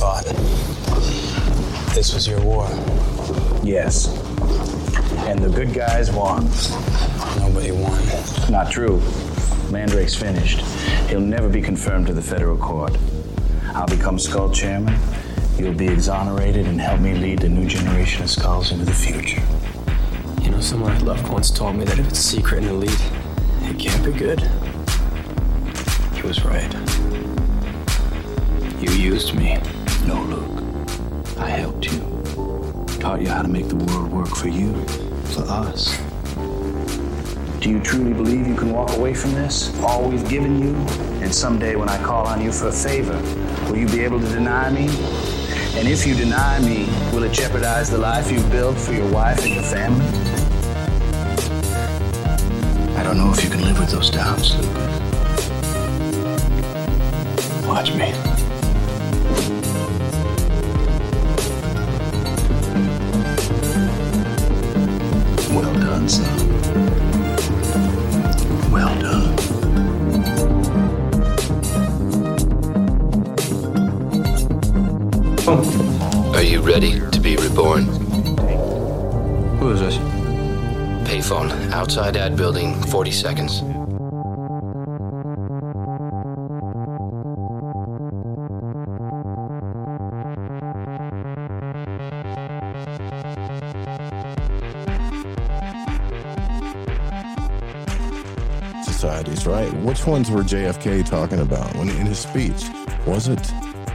Wars to be fought. This was your war. Yes. And the good guys won. Nobody won. Not true. Mandrake's finished. He'll never be confirmed to the federal court. I'll become Skull Chairman. You'll be exonerated and help me lead the new generation of Skulls into the future. You know, someone I loved once told me that if it's secret and elite, it can't be good. He was right. You used me. No, look. I helped you. Taught you how to make the world work for you, for us. Do you truly believe you can walk away from this? All we've given you? And someday when I call on you for a favor, will you be able to deny me? And if you deny me, will it jeopardize the life you've built for your wife and your family? I don't know if you can live with those doubts, Luke. Watch me. Well done. Well done. Are you ready to be reborn? Who is this? Payphone, outside ad building, 40 seconds. Right? Which ones were JFK talking about when in his speech? Was it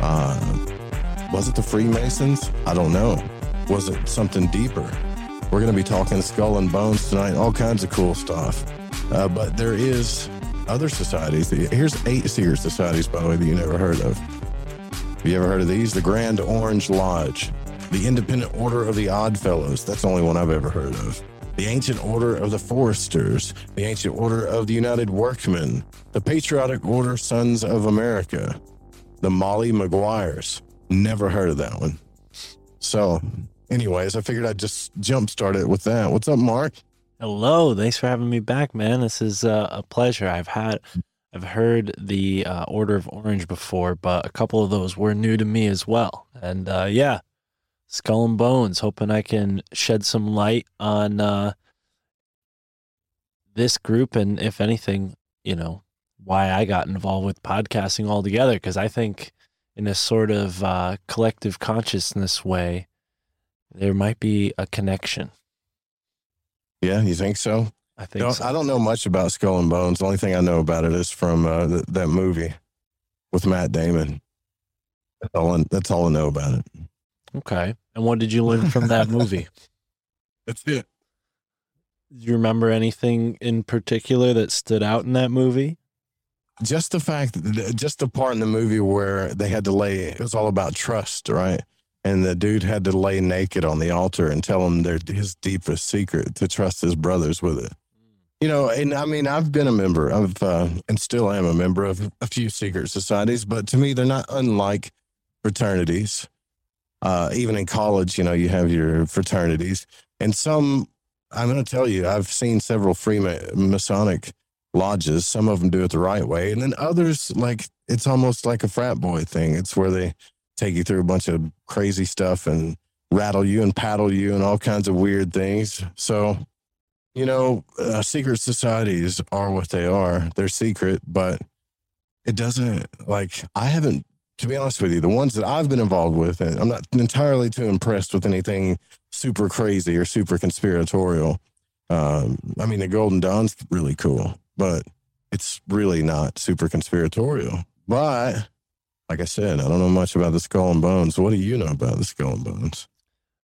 uh, was it the Freemasons? I don't know. Was it something deeper? We're going to be talking skull and bones tonight, all kinds of cool stuff. Uh, but there is other societies. Here's eight secret societies, by the way, that you never heard of. Have you ever heard of these? The Grand Orange Lodge, the Independent Order of the Odd Fellows. That's the only one I've ever heard of. The Ancient Order of the Foresters, the Ancient Order of the United Workmen, the Patriotic Order Sons of America, the Molly Maguires. Never heard of that one. So, anyways, I figured I'd just jump start it with that. What's up, Mark? Hello, thanks for having me back, man. This is uh, a pleasure. I've had, I've heard the uh, Order of Orange before, but a couple of those were new to me as well. And uh, yeah, Skull and Bones. Hoping I can shed some light on uh, this group, and if anything, you know, why I got involved with podcasting altogether. Because I think, in a sort of uh, collective consciousness way, there might be a connection. Yeah, you think so? I think No, so. I don't know much about Skull and Bones. The only thing I know about it is from uh, th- that movie with Matt Damon. That's all. I, that's all I know about it. Okay. And what did you learn from that movie? That's it. Do you remember anything in particular that stood out in that movie? Just the fact, just the part in the movie where they had to lay. It was all about trust, right? And the dude had to lay naked on the altar and tell him their his deepest secret to trust his brothers with it. You know, and I mean, I've been a member of, uh, and still am a member of a few secret societies, but to me, they're not unlike fraternities. Uh, even in college, you know, you have your fraternities, and some. I'm going to tell you, I've seen several Freemasonic lodges. Some of them do it the right way, and then others, like it's almost like a frat boy thing. It's where they take you through a bunch of crazy stuff and rattle you and paddle you and all kinds of weird things. So, you know, uh, secret societies are what they are. They're secret, but it doesn't like I haven't. To be honest with you, the ones that I've been involved with, I'm not entirely too impressed with anything super crazy or super conspiratorial. Um, I mean, the Golden Dawn's really cool, but it's really not super conspiratorial. But like I said, I don't know much about the Skull and Bones. What do you know about the Skull and Bones?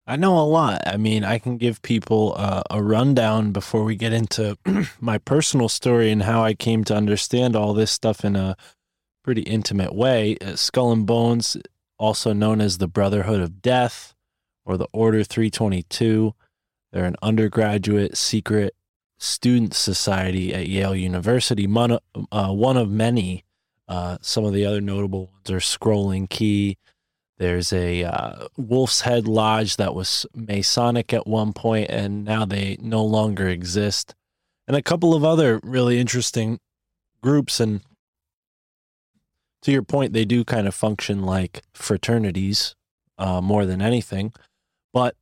I know a lot. I mean, I can give people uh, a rundown before we get into my personal story and how I came to understand all this stuff in a pretty intimate way. Uh, Skull and Bones, also known as the Brotherhood of Death or the Order 322, they're an undergraduate secret student society at Yale University. One, uh, one of many. Uh, some of the other notable ones are Scroll and Key. There's a uh, Wolf's Head Lodge that was Masonic at one point, and now they no longer exist. And a couple of other really interesting groups. And to your point, they do kind of function like fraternities uh, more than anything. But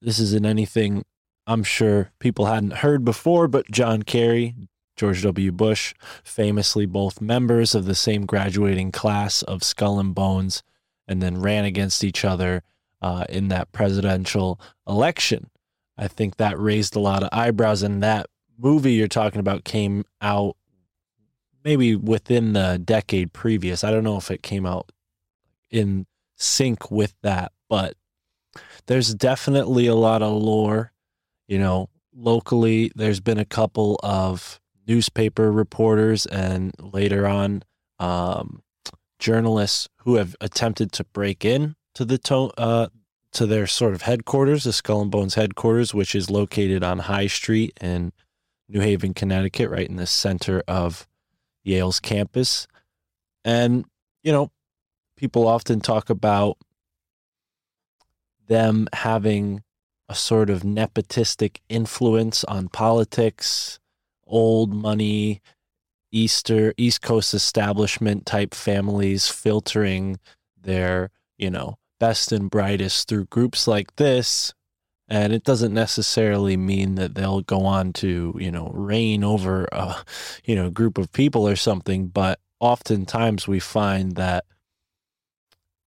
this isn't anything I'm sure people hadn't heard before, but John Kerry, George W. Bush, famously both members of the same graduating class of Skull and Bones, and then ran against each other uh, in that presidential election. I think that raised a lot of eyebrows, and that movie you're talking about came out maybe within the decade previous. I don't know if it came out in sync with that, but there's definitely a lot of lore. You know, locally, there's been a couple of newspaper reporters and later on um, journalists who have attempted to break in to the to- uh, to their sort of headquarters, the Skull and Bones headquarters, which is located on High Street in New Haven, Connecticut, right in the center of Yale's campus. And, you know, people often talk about them having a sort of nepotistic influence on politics, old money, Easter East Coast establishment type families filtering their, you know, best and brightest through groups like this. And it doesn't necessarily mean that they'll go on to, you know, reign over a, you know, group of people or something, but oftentimes we find that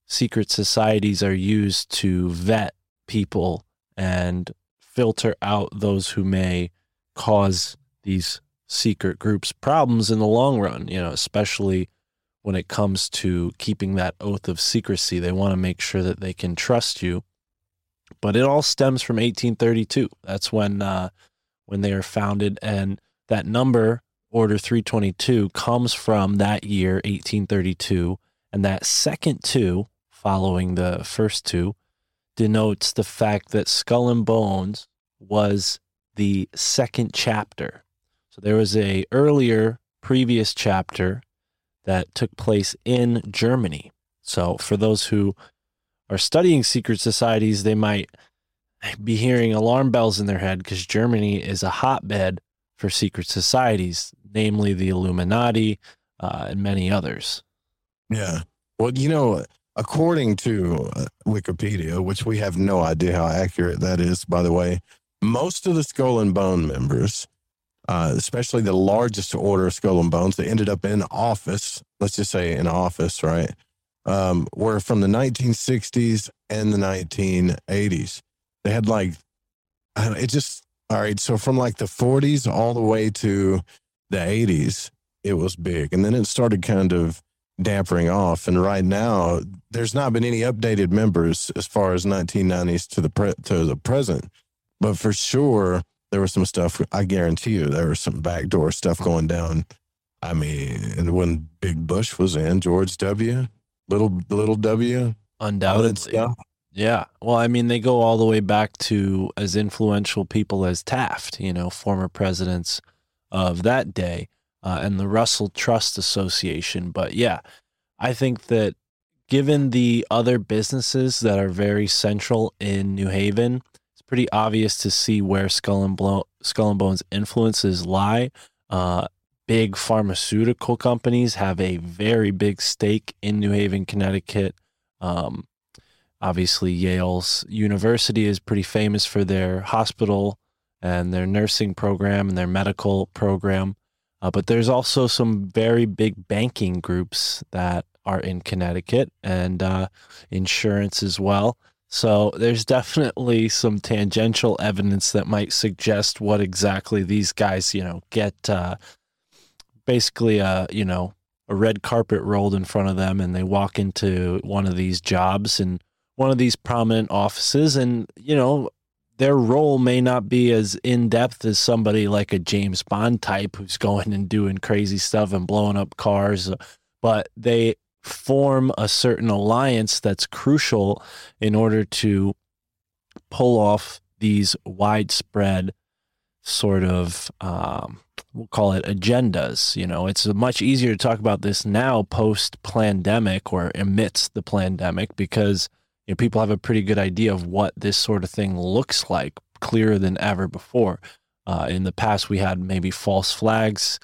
secret societies are used to vet people and filter out those who may cause these secret groups problems in the long run, you know, especially when it comes to keeping that oath of secrecy. They want to make sure that they can trust you. But it all stems from 1832. That's when uh, when they are founded, and that number, Order 322, comes from that year, 1832, and that second two, following the first two, denotes the fact that Skull and Bones was the second chapter. So there was a earlier previous chapter that took place in Germany. So for those who are studying secret societies, they might be hearing alarm bells in their head because Germany is a hotbed for secret societies, namely the Illuminati uh, and many others. Yeah. Well, you know, according to uh, Wikipedia, which we have no idea how accurate that is, by the way, most of the Skull and Bone members, uh, especially the largest order of Skull and Bones that ended up in office, let's just say in office, right, um, were from the 1960s and the 1980s. They had like, it just, All right. So from like the 40s all the way to the 80s, it was big. And then it started kind of dampering off. And right now, there's not been any updated members as far as 1990s to the pre- to the present. But for sure, there was some stuff. I guarantee you, there was some backdoor stuff going down. I mean, and when Big Bush was in, George W, little little W, Undoubtedly. Yeah. Well, I mean, they go all the way back to as influential people as Taft, you know, former presidents of that day, uh, and the Russell Trust Association. But yeah, I think that given the other businesses that are very central in New Haven, it's pretty obvious to see where Skull and, Blo- Skull and Bones influences lie. Uh, big pharmaceutical companies have a very big stake in New Haven, Connecticut. Um, obviously Yale's university is pretty famous for their hospital and their nursing program and their medical program. Uh, but there's also some very big banking groups that are in Connecticut and uh, insurance as well. So there's definitely some tangential evidence that might suggest what exactly these guys, you know, get uh, basically a, you know, a red carpet rolled in front of them and they walk into one of these jobs and one of these prominent offices and you know their role may not be as in depth as somebody like a James Bond type who's going and doing crazy stuff and blowing up cars but they form a certain alliance that's crucial in order to pull off these widespread sort of um, we'll call it agendas. You know, it's much easier to talk about this now post pandemic or amidst the pandemic because you know, people have a pretty good idea of what this sort of thing looks like, clearer than ever before. Uh, in the past, we had maybe false flags,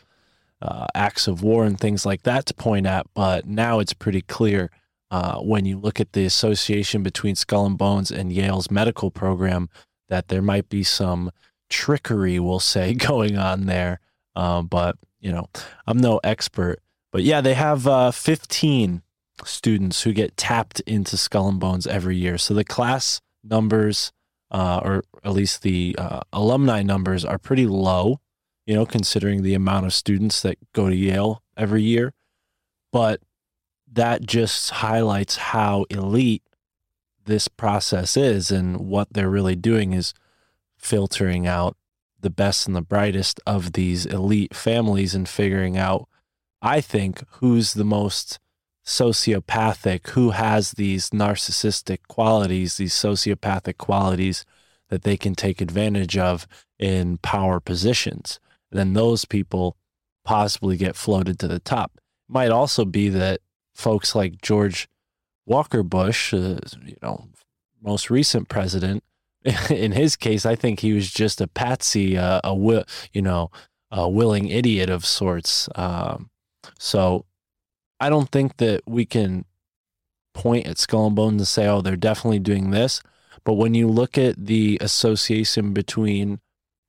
uh, acts of war, and things like that to point at, but now it's pretty clear uh, when you look at the association between Skull and Bones and Yale's medical program that there might be some trickery, we'll say, going on there. Um, but you know, I'm no expert. But yeah, they have uh, 15 students who get tapped into Skull and Bones every year. So the class numbers, uh, or at least the uh, alumni numbers, are pretty low. You know, considering the amount of students that go to Yale every year. But that just highlights how elite this process is, and what they're really doing is filtering out the best and the brightest of these elite families and figuring out, I think, who's the most sociopathic, who has these narcissistic qualities, these sociopathic qualities that they can take advantage of in power positions. then those people possibly get floated to the top. It might also be that folks like George Walker Bush, uh, you know, most recent president, in his case, I think he was just a patsy, uh, a you know, a willing idiot of sorts. Um, so I don't think that we can point at Skull and Bones and say, "Oh, they're definitely doing this." But when you look at the association between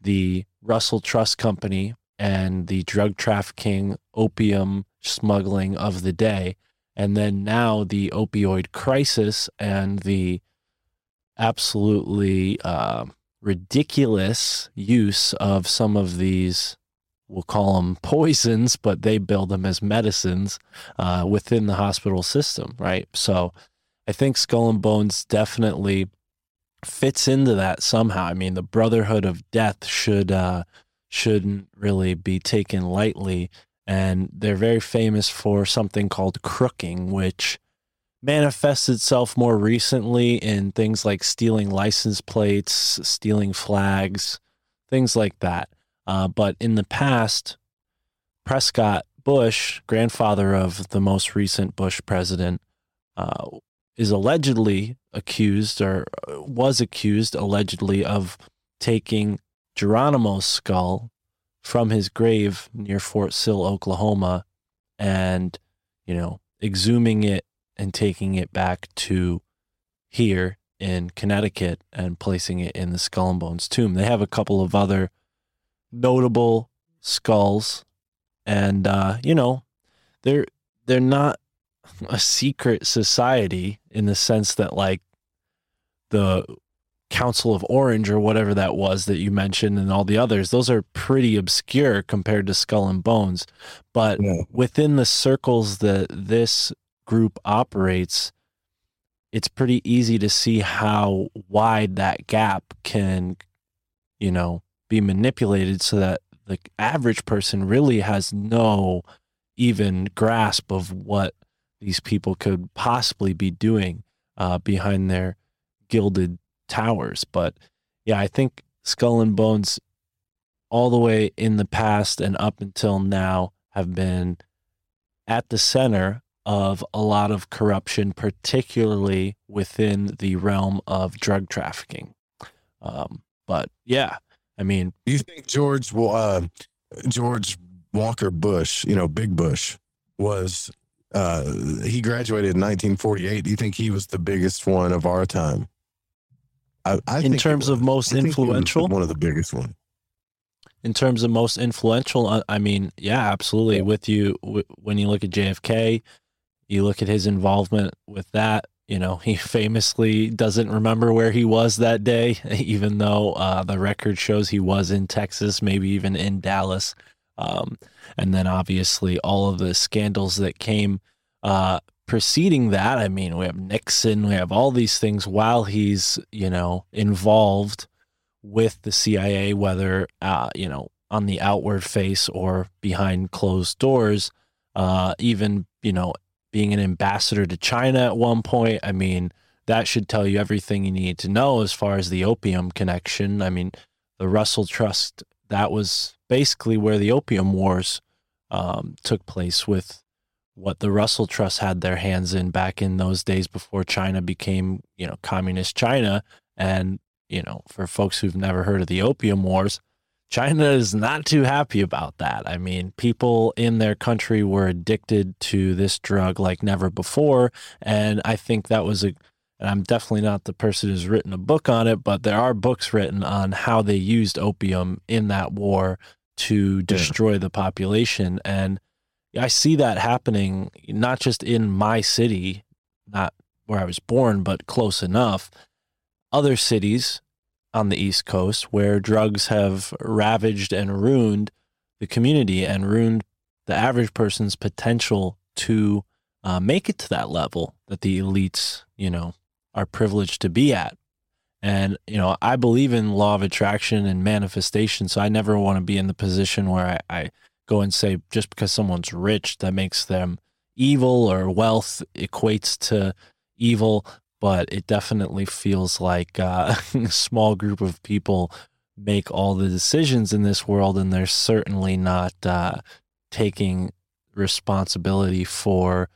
the Russell Trust Company and the drug trafficking, opium smuggling of the day, and then now the opioid crisis and the absolutely uh, ridiculous use of some of these we'll call them poisons but they bill them as medicines uh, within the hospital system right? So i think skull and bones definitely fits into that somehow. I mean the brotherhood of death should uh, shouldn't really be taken lightly and they're very famous for something called crooking which manifests itself more recently in things like stealing license plates, stealing flags, things like that. Uh, but in the past, Prescott Bush, grandfather of the most recent Bush president, uh, is allegedly accused or uh, was accused allegedly of taking Geronimo's skull from his grave near Fort Sill, Oklahoma, and, you know, exhuming it and taking it back to here in Connecticut and placing it in the Skull and Bones tomb. They have a couple of other notable skulls, and uh, you know, they're they're not a secret society in the sense that like the Council of Orange or whatever that was that you mentioned, and all the others. Those are pretty obscure compared to Skull and Bones. But Yeah. within the circles that this group operates, it's pretty easy to see how wide that gap can, you know, be manipulated so that the average person really has no even grasp of what these people could possibly be doing uh, behind their gilded towers. But yeah, I think Skull and Bones, all the way in the past and up until now, have been at the center of a lot of corruption, particularly within the realm of drug trafficking. Um, but yeah, I mean, Do you think George uh, George Walker Bush, you know, Big Bush, was uh, he graduated in 1948? Do you think he was the biggest one of our time? I, I in think terms of most I think he was influential, one of the biggest ones. in terms of most influential, I mean, yeah, absolutely. With you, w- when you look at JFK, you look at his involvement with that. You know, he famously doesn't remember where he was that day, even though uh, the record shows he was in Texas, maybe even in Dallas. Um, and then obviously all of the scandals that came uh, preceding that. I mean, we have Nixon, we have all these things while he's, you know, involved with the CIA, whether, uh, you know, on the outward face or behind closed doors, uh, even, you know, being an ambassador to China at one point. I mean, that should tell you everything you need to know as far as the opium connection. I mean, the Russell Trust, that was basically where the opium wars um, took place with what the Russell Trust had their hands in back in those days before China became, you know, communist China. And, you know, for folks who've never heard of the opium wars, China is not too happy about that. I mean, people in their country were addicted to this drug like never before. And I think that was a, and I'm definitely not the person who's written a book on it, but there are books written on how they used opium in that war to destroy the population. And I see that happening not just in my city, not where I was born, but close enough. Other cities on the East Coast where drugs have ravaged and ruined the community and ruined the average person's potential to uh, make it to that level that the elites, you know, are privileged to be at. And, you know, I believe in law of attraction and manifestation. So I never want to be in the position where I, I go and say just because someone's rich, that makes them evil or wealth equates to evil. But it definitely feels like uh, a small group of people make all the decisions in this world, and they're certainly not uh, taking responsibility for,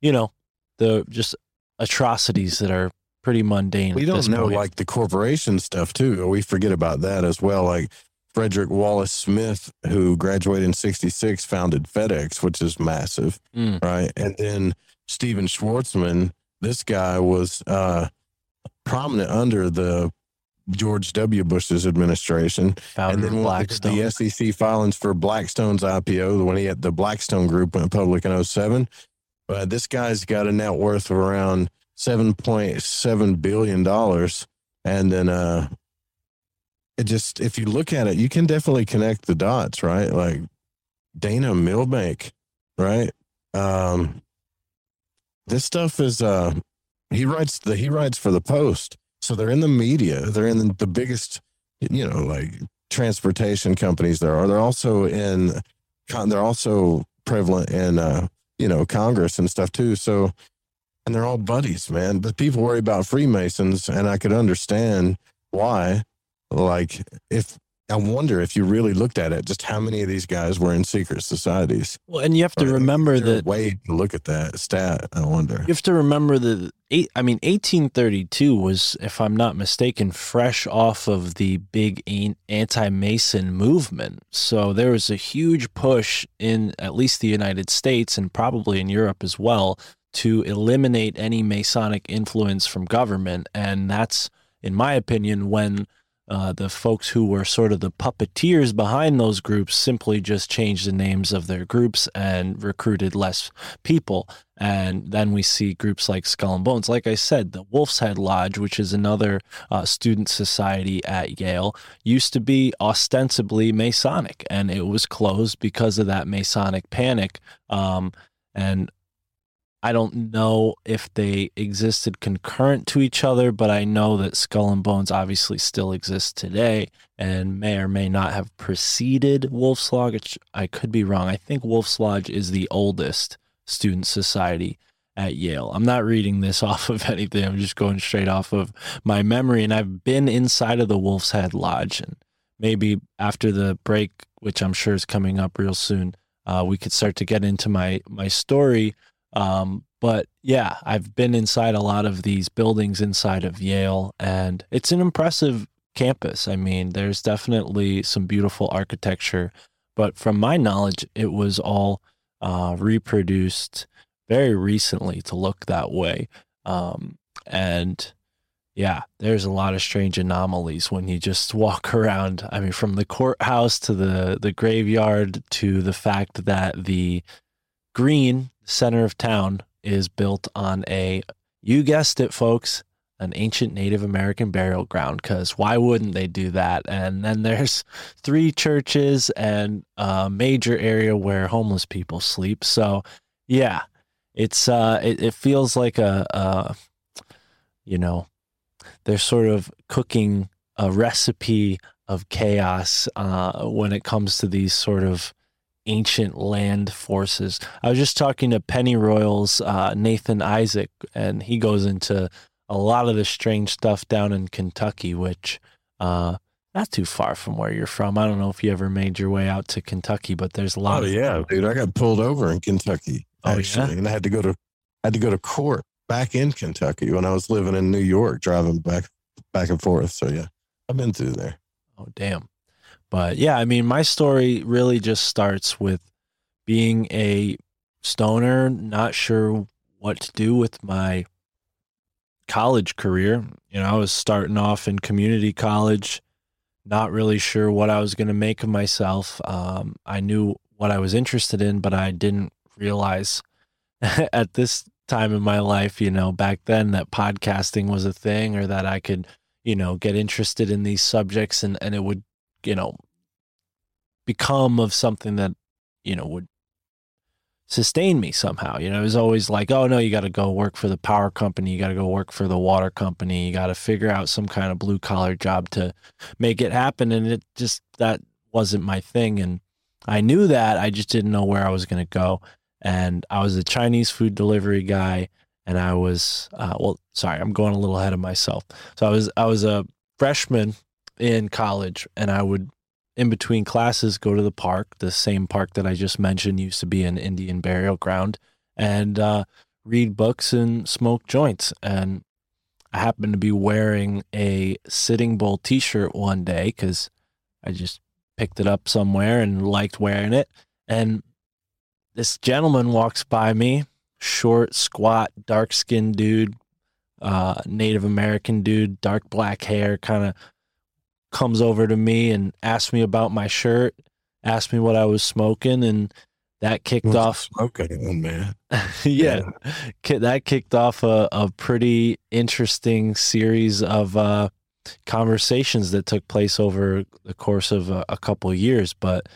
you know, the just atrocities that are pretty mundane. We don't know point. like the corporation stuff too. We forget about that as well. Like Frederick Wallace Smith, who graduated in '66, founded FedEx, which is massive, Mm. right? And then Stephen Schwarzman, this guy was uh, prominent under the George W. Bush's administration. founder and then Blackstone. the SEC filings for Blackstone's IPO, when he had the Blackstone Group went public in 07. But this guy's got a net worth of around $7.7 billion. And then, uh, it just, if you look at it, you can definitely connect the dots, right? Like Dana Milbank, right? Um, this stuff is, uh, he writes the, he writes for the Post. So they're in the media. They're in the biggest, you know, like transportation companies there are. They're also in, they're also prevalent in, uh, you know, Congress and stuff too. So, and they're all buddies, man. But people worry about Freemasons, and I could understand why. Like, if I wonder if you really looked at it, just how many of these guys were in secret societies. well, and you have to Right. remember that way to look at that stat. I wonder. You have to remember that eight. I mean, 1832 was, if I'm not mistaken, fresh off of the big anti-Mason movement. So there was a huge push in at least the United States and probably in Europe as well to eliminate any Masonic influence from government, and that's, in my opinion, when uh, the folks who were sort of the puppeteers behind those groups simply just changed the names of their groups and recruited less people. And then we see groups like Skull and Bones. Like I said, the Wolf's Head Lodge, which is another uh, student society at Yale, used to be ostensibly Masonic, and it was closed because of that Masonic panic. Um, and I don't know if they existed concurrent to each other, but I know that Skull and Bones obviously still exists today and may or may not have preceded Wolf's Lodge. I could be wrong. I think Wolf's Lodge is the oldest student society at Yale. I'm not reading this off of anything. I'm just going straight off of my memory. And I've been inside of the Wolf's Head Lodge. And maybe after the break, which I'm sure is coming up real soon, uh, we could start to get into my my story um, but yeah, I've been inside a lot of these buildings inside of Yale, and it's an impressive campus. I mean, there's definitely some beautiful architecture, but from my knowledge, it was all uh, reproduced very recently to look that way. Um, and yeah, there's a lot of strange anomalies when you just walk around. I mean, from the courthouse to the the graveyard to the fact that the green center of town is built on a, you guessed it, folks, an ancient Native American burial ground. Because why wouldn't they do that? And then there's three churches and a major area where homeless people sleep. So, yeah, it's uh, it, it feels like a, a, you know, they're sort of cooking a recipe of chaos uh, when it comes to these sort of ancient land forces. I was just talking to Pennyroyal's uh, Nathan Isaac, and he goes into a lot of the strange stuff down in Kentucky, which uh, not too far from where you're from. I don't know if you ever made your way out to Kentucky, but there's a lot. Oh of, yeah, dude, I got pulled over in Kentucky Oh, actually, yeah? and I had to go to had to go to court back in Kentucky when I was living in New York, driving back back and forth. So yeah, I've been through there. Oh, damn. But yeah, I mean, my story really just starts with being a stoner, not sure what to do with my college career. You know, I was starting off in community college, not really sure what I was going to make of myself. Um, I knew what I was interested in, but I didn't realize at this time in my life, you know, back then that podcasting was a thing or that I could, you know, get interested in these subjects and, and it would, you know, become of something that, you know, would sustain me somehow. You know, it was always like, oh no, you got to go work for the power company, you got to go work for the water company, you got to figure out some kind of blue collar job to make it happen. And it just, that wasn't my thing. And I knew that, I just didn't know where I was going to go. And I was a Chinese food delivery guy. And I was, uh, well, sorry, I'm going a little ahead of myself. So I was, I was a freshman in college and I would in between classes go to the park the same park that i just mentioned used to be an indian burial ground and uh, read books and smoke joints and i happened to be wearing a sitting bull t-shirt one day because i just picked it up somewhere and liked wearing it and this gentleman walks by me short squat dark skinned dude uh, native american dude dark black hair kind of comes over to me and asks me about my shirt, asked me what I was smoking, and that kicked off. Oh, man. yeah, ki- that kicked off a, a pretty interesting series of uh, conversations that took place over the course of a, a couple of years. But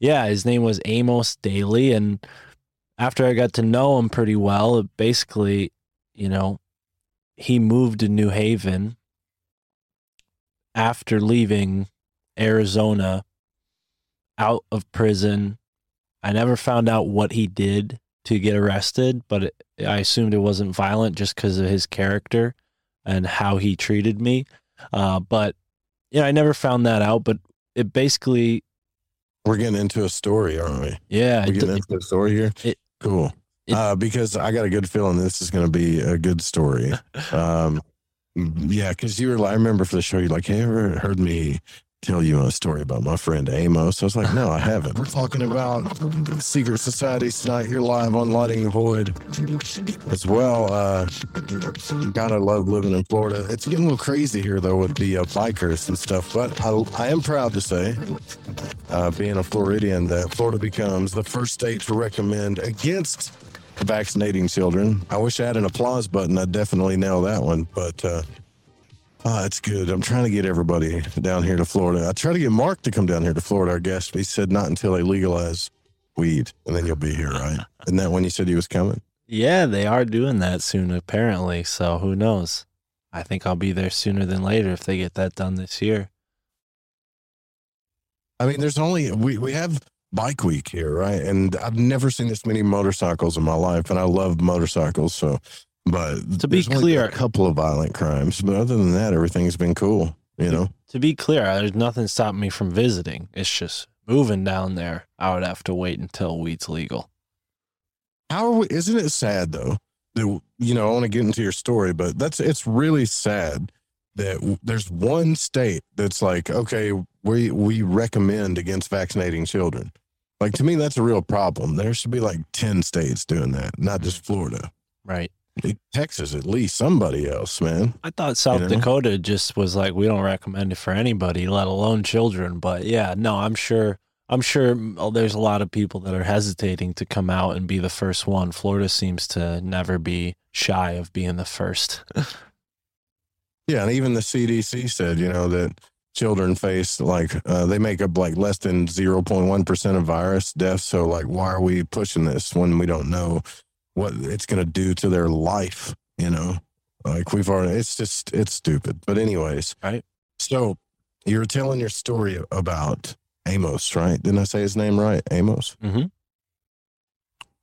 yeah, his name was Amos Daly, and after I got to know him pretty well, basically, you know, he moved to New Haven after leaving Arizona out of prison. I never found out what he did to get arrested, but it, I assumed it wasn't violent just because of his character and how he treated me. Uh, but yeah, I never found that out. But it basically, We're getting into a story, aren't we? yeah, We're it, getting into a story here. it- cool. it- uh, because I got a good feeling this is going to be a good story. Um, yeah, because you were. I remember for the show, you're like, "Hey, ever heard me tell you a story about my friend Amos. I was like, no, I haven't. We're talking about secret societies tonight. You're live on Lighting the Void as well. Uh, I love living in Florida. It's getting a little crazy here, though, with the uh, bikers and stuff. But I, I am proud to say, uh, being a Floridian, that Florida becomes the first state to recommend against vaccinating children. I wish I had an applause button. I'd definitely nail that one. But uh, ah, it's good. I'm trying to get everybody down here to Florida. I try to get Mark to come down here to Florida, our guest. But he said not until they legalize weed, and then you'll be here, right? Isn't that when you said he was coming? Yeah, they are doing that soon, apparently. So who knows? I think I'll be there sooner than later if they get that done this year. I mean, there's only we we have bike week here, right? And I've never seen this many motorcycles in my life, and I love motorcycles. So, but To be clear- a couple of violent crimes, but other than that, everything's been cool. You know, To be clear, there's nothing stopping me from visiting. It's just moving down there. I would have to wait until weed's legal. how are we? Isn't it sad though? That you know, I want to get into your story, but that's it's really sad that w- there's one state that's like, okay, we we recommend against vaccinating children. Like to me, that's a real problem. There should be like ten states doing that, not just mm-hmm. Florida. Right. Texas, at least somebody else, man. I thought South know? Dakota just was like, we don't recommend it for anybody, let alone children. But yeah, no, I'm sure. I'm sure mm, oh, there's a lot of people that are hesitating to come out and be the first one. Florida seems to never be shy of being the first. Yeah, and even the CDC said, you know, that children face like uh, they make up like less than zero point one percent of virus deaths. So like, why are we pushing this when we don't know what it's going to do to their life? You know, like we've already. It's just it's stupid. But anyways, Right. So you're telling your story about Amos, right? Didn't I say his name right? Amos. Mhm.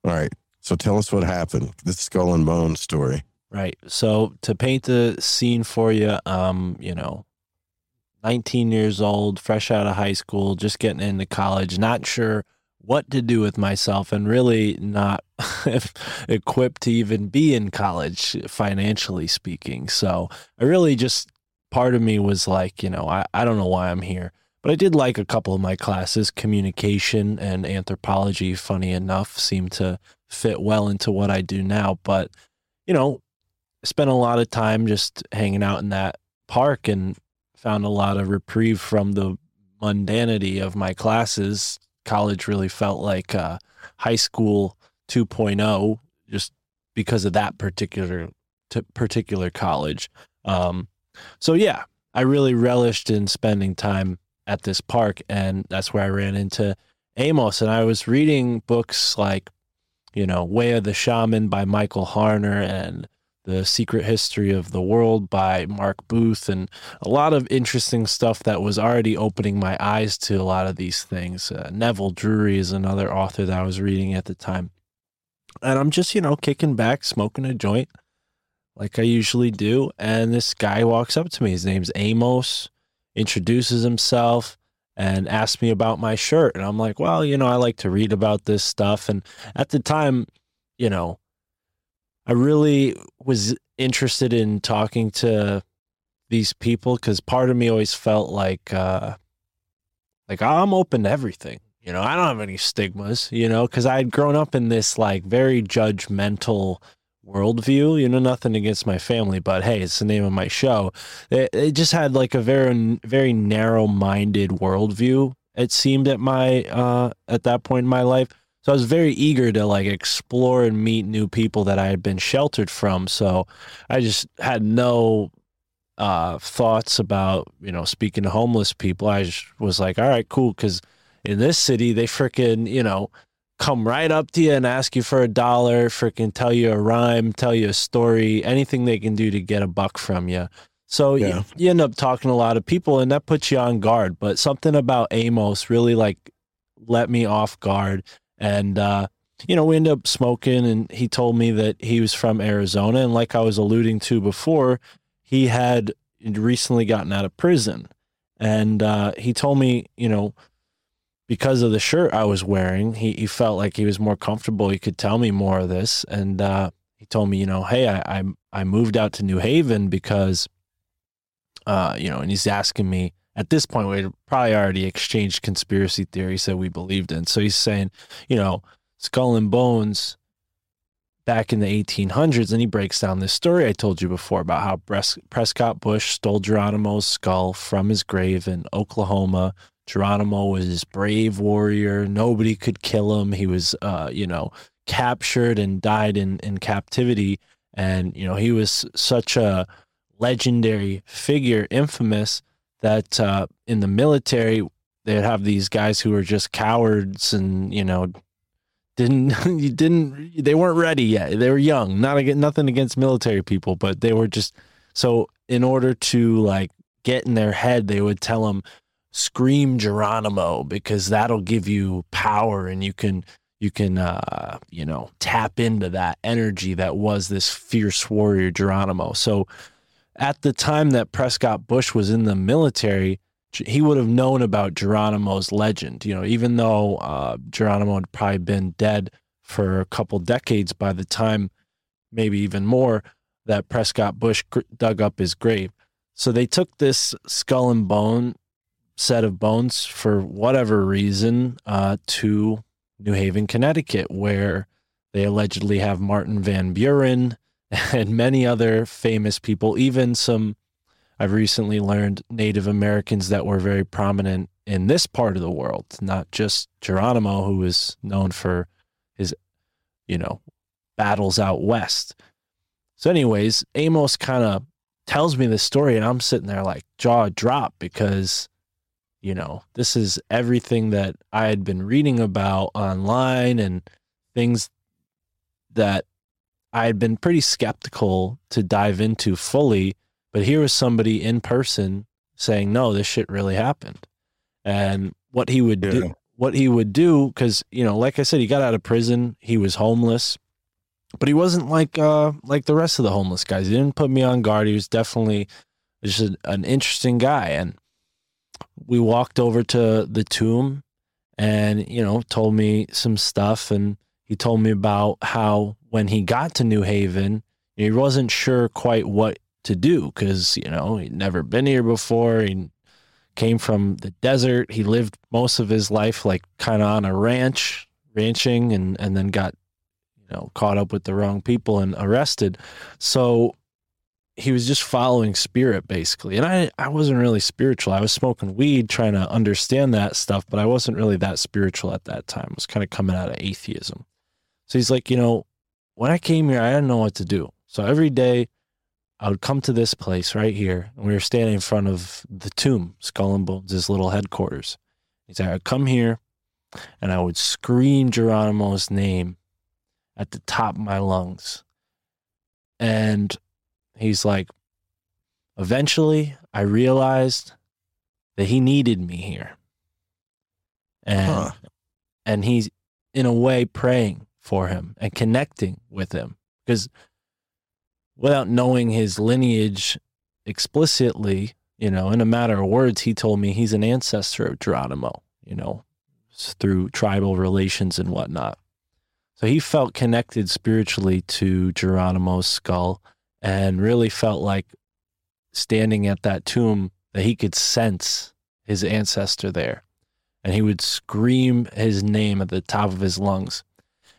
All right. So tell us what happened. This skull and bone story. Right. So to paint the scene for you, um, you know, 19 years old, fresh out of high school, just getting into college, not sure what to do with myself and really not equipped to even be in college financially speaking. So I really just part of me was like, you know, I, I don't know why I'm here. But I did like a couple of my classes, communication and anthropology, funny enough, seem to fit well into what I do now. But, you know, spent a lot of time just hanging out in that park and found a lot of reprieve from the mundanity of my classes. College really felt like uh, high school 2.0 just because of that particular t- particular college. Um, so yeah, I really relished in spending time at this park, and that's where I ran into Amos. And I was reading books like, you know, Way of the Shaman by Michael Harner and The Secret History of the World by Mark Booth, and a lot of interesting stuff that was already opening my eyes to a lot of these things. Uh, Neville Drury is another author that I was reading at the time. And I'm just, you know, kicking back, smoking a joint like I usually do. And this guy walks up to me. His name's Amos, introduces himself, and asks me about my shirt. And I'm like, well, you know, I like to read about this stuff. And at the time, you know, I really was interested in talking to these people because part of me always felt like, uh, like I'm open to everything. You know, I don't have any stigmas, you know, because I had grown up in this like very judgmental worldview. You know, nothing against my family, but hey, it's the name of my show. It, it just had like a very, very narrow-minded worldview. It seemed at my uh, at that point in my life. So I was very eager to like explore and meet new people that I had been sheltered from. So I just had no uh, thoughts about you know speaking to homeless people. I just was like, all right, cool, because in this city they freaking you know come right up to you and ask you for a dollar, freaking tell you a rhyme, tell you a story, anything they can do to get a buck from you. So you- you, end up talking to a lot of people and that puts you on guard. But something about Amos really like let me off guard. And, uh, you know, we ended up smoking and he told me that he was from Arizona. And like I was alluding to before, he had recently gotten out of prison. And uh, he told me, you know, because of the shirt I was wearing, he, he felt like he was more comfortable. He could tell me more of this. And uh, he told me, you know, hey, I, I, I moved out to New Haven because, uh, you know, and he's asking me at this point we probably already exchanged conspiracy theories that we believed in. So he's saying, you know, Skull and Bones back in the 1800s, and he breaks down this story I told you before about how Bres- Prescott Bush stole Geronimo's skull from his grave in Oklahoma. Geronimo was this brave warrior. Nobody could kill him. He was, uh, you know, captured and died in, in captivity. And, you know, he was such a legendary figure, infamous, that uh, in the military, they'd have these guys who were just cowards and, you know, didn't you didn't they weren't ready yet. They were young. Not against nothing against military people but they were just so in order to like get in their head they would tell them scream geronimo because that'll give you power and you can you can uh you know tap into that energy that was this fierce warrior geronimo. So at the time that prescott bush was in the military he would have known about Geronimo's legend. You know, even though uh, Geronimo had probably been dead for a couple decades by the time, maybe even more, that Prescott Bush gr- dug up his grave. So they took this skull and bone set of bones for whatever reason uh, to New Haven, Connecticut, where they allegedly have Martin Van Buren and many other famous people, even some I've recently learned Native Americans that were very prominent in this part of the world, not just Geronimo, who is known for his, you know, battles out west. So, anyways, Amos kind of tells me this story, and I'm sitting there like jaw drop because, you know, this is everything that I had been reading about online and things that I had been pretty skeptical to dive into fully but here was somebody in person saying, "No, this shit really happened," and what he would Yeah. do, what he would do, because you know, like I said, he got out of prison, he was homeless, but he wasn't like uh like the rest of the homeless guys. He didn't put me on guard. He was definitely just an, an interesting guy, and we walked over to the tomb, and you know, told me some stuff, and he told me about how when he got to New Haven, he wasn't sure quite what to do because you know he'd never been here before. He came from the desert. He lived most of his life like kind of on a ranch ranching and and then got you know caught up with the wrong people and arrested. So he was just following spirit basically. And i i wasn't really spiritual. I was smoking weed trying to understand that stuff but i wasn't really that spiritual at that time. I was kind of coming out of atheism so he's like you know when i came here i didn't know what to do so every day I would come to this place right here, and we were standing in front of the tomb, Skull and Bones, his little headquarters. He said, I'd come here and I would scream Geronimo's name at the top of my lungs. And he's like, eventually I realized that he needed me here. And Huh. and he's in a way praying for him and connecting with him. Because without knowing his lineage explicitly, you know, in a matter of words, he told me he's an ancestor of Geronimo, you know, through tribal relations and whatnot. So he felt connected spiritually to Geronimo's skull and really felt like standing at that tomb that he could sense his ancestor there. And he would scream his name at the top of his lungs.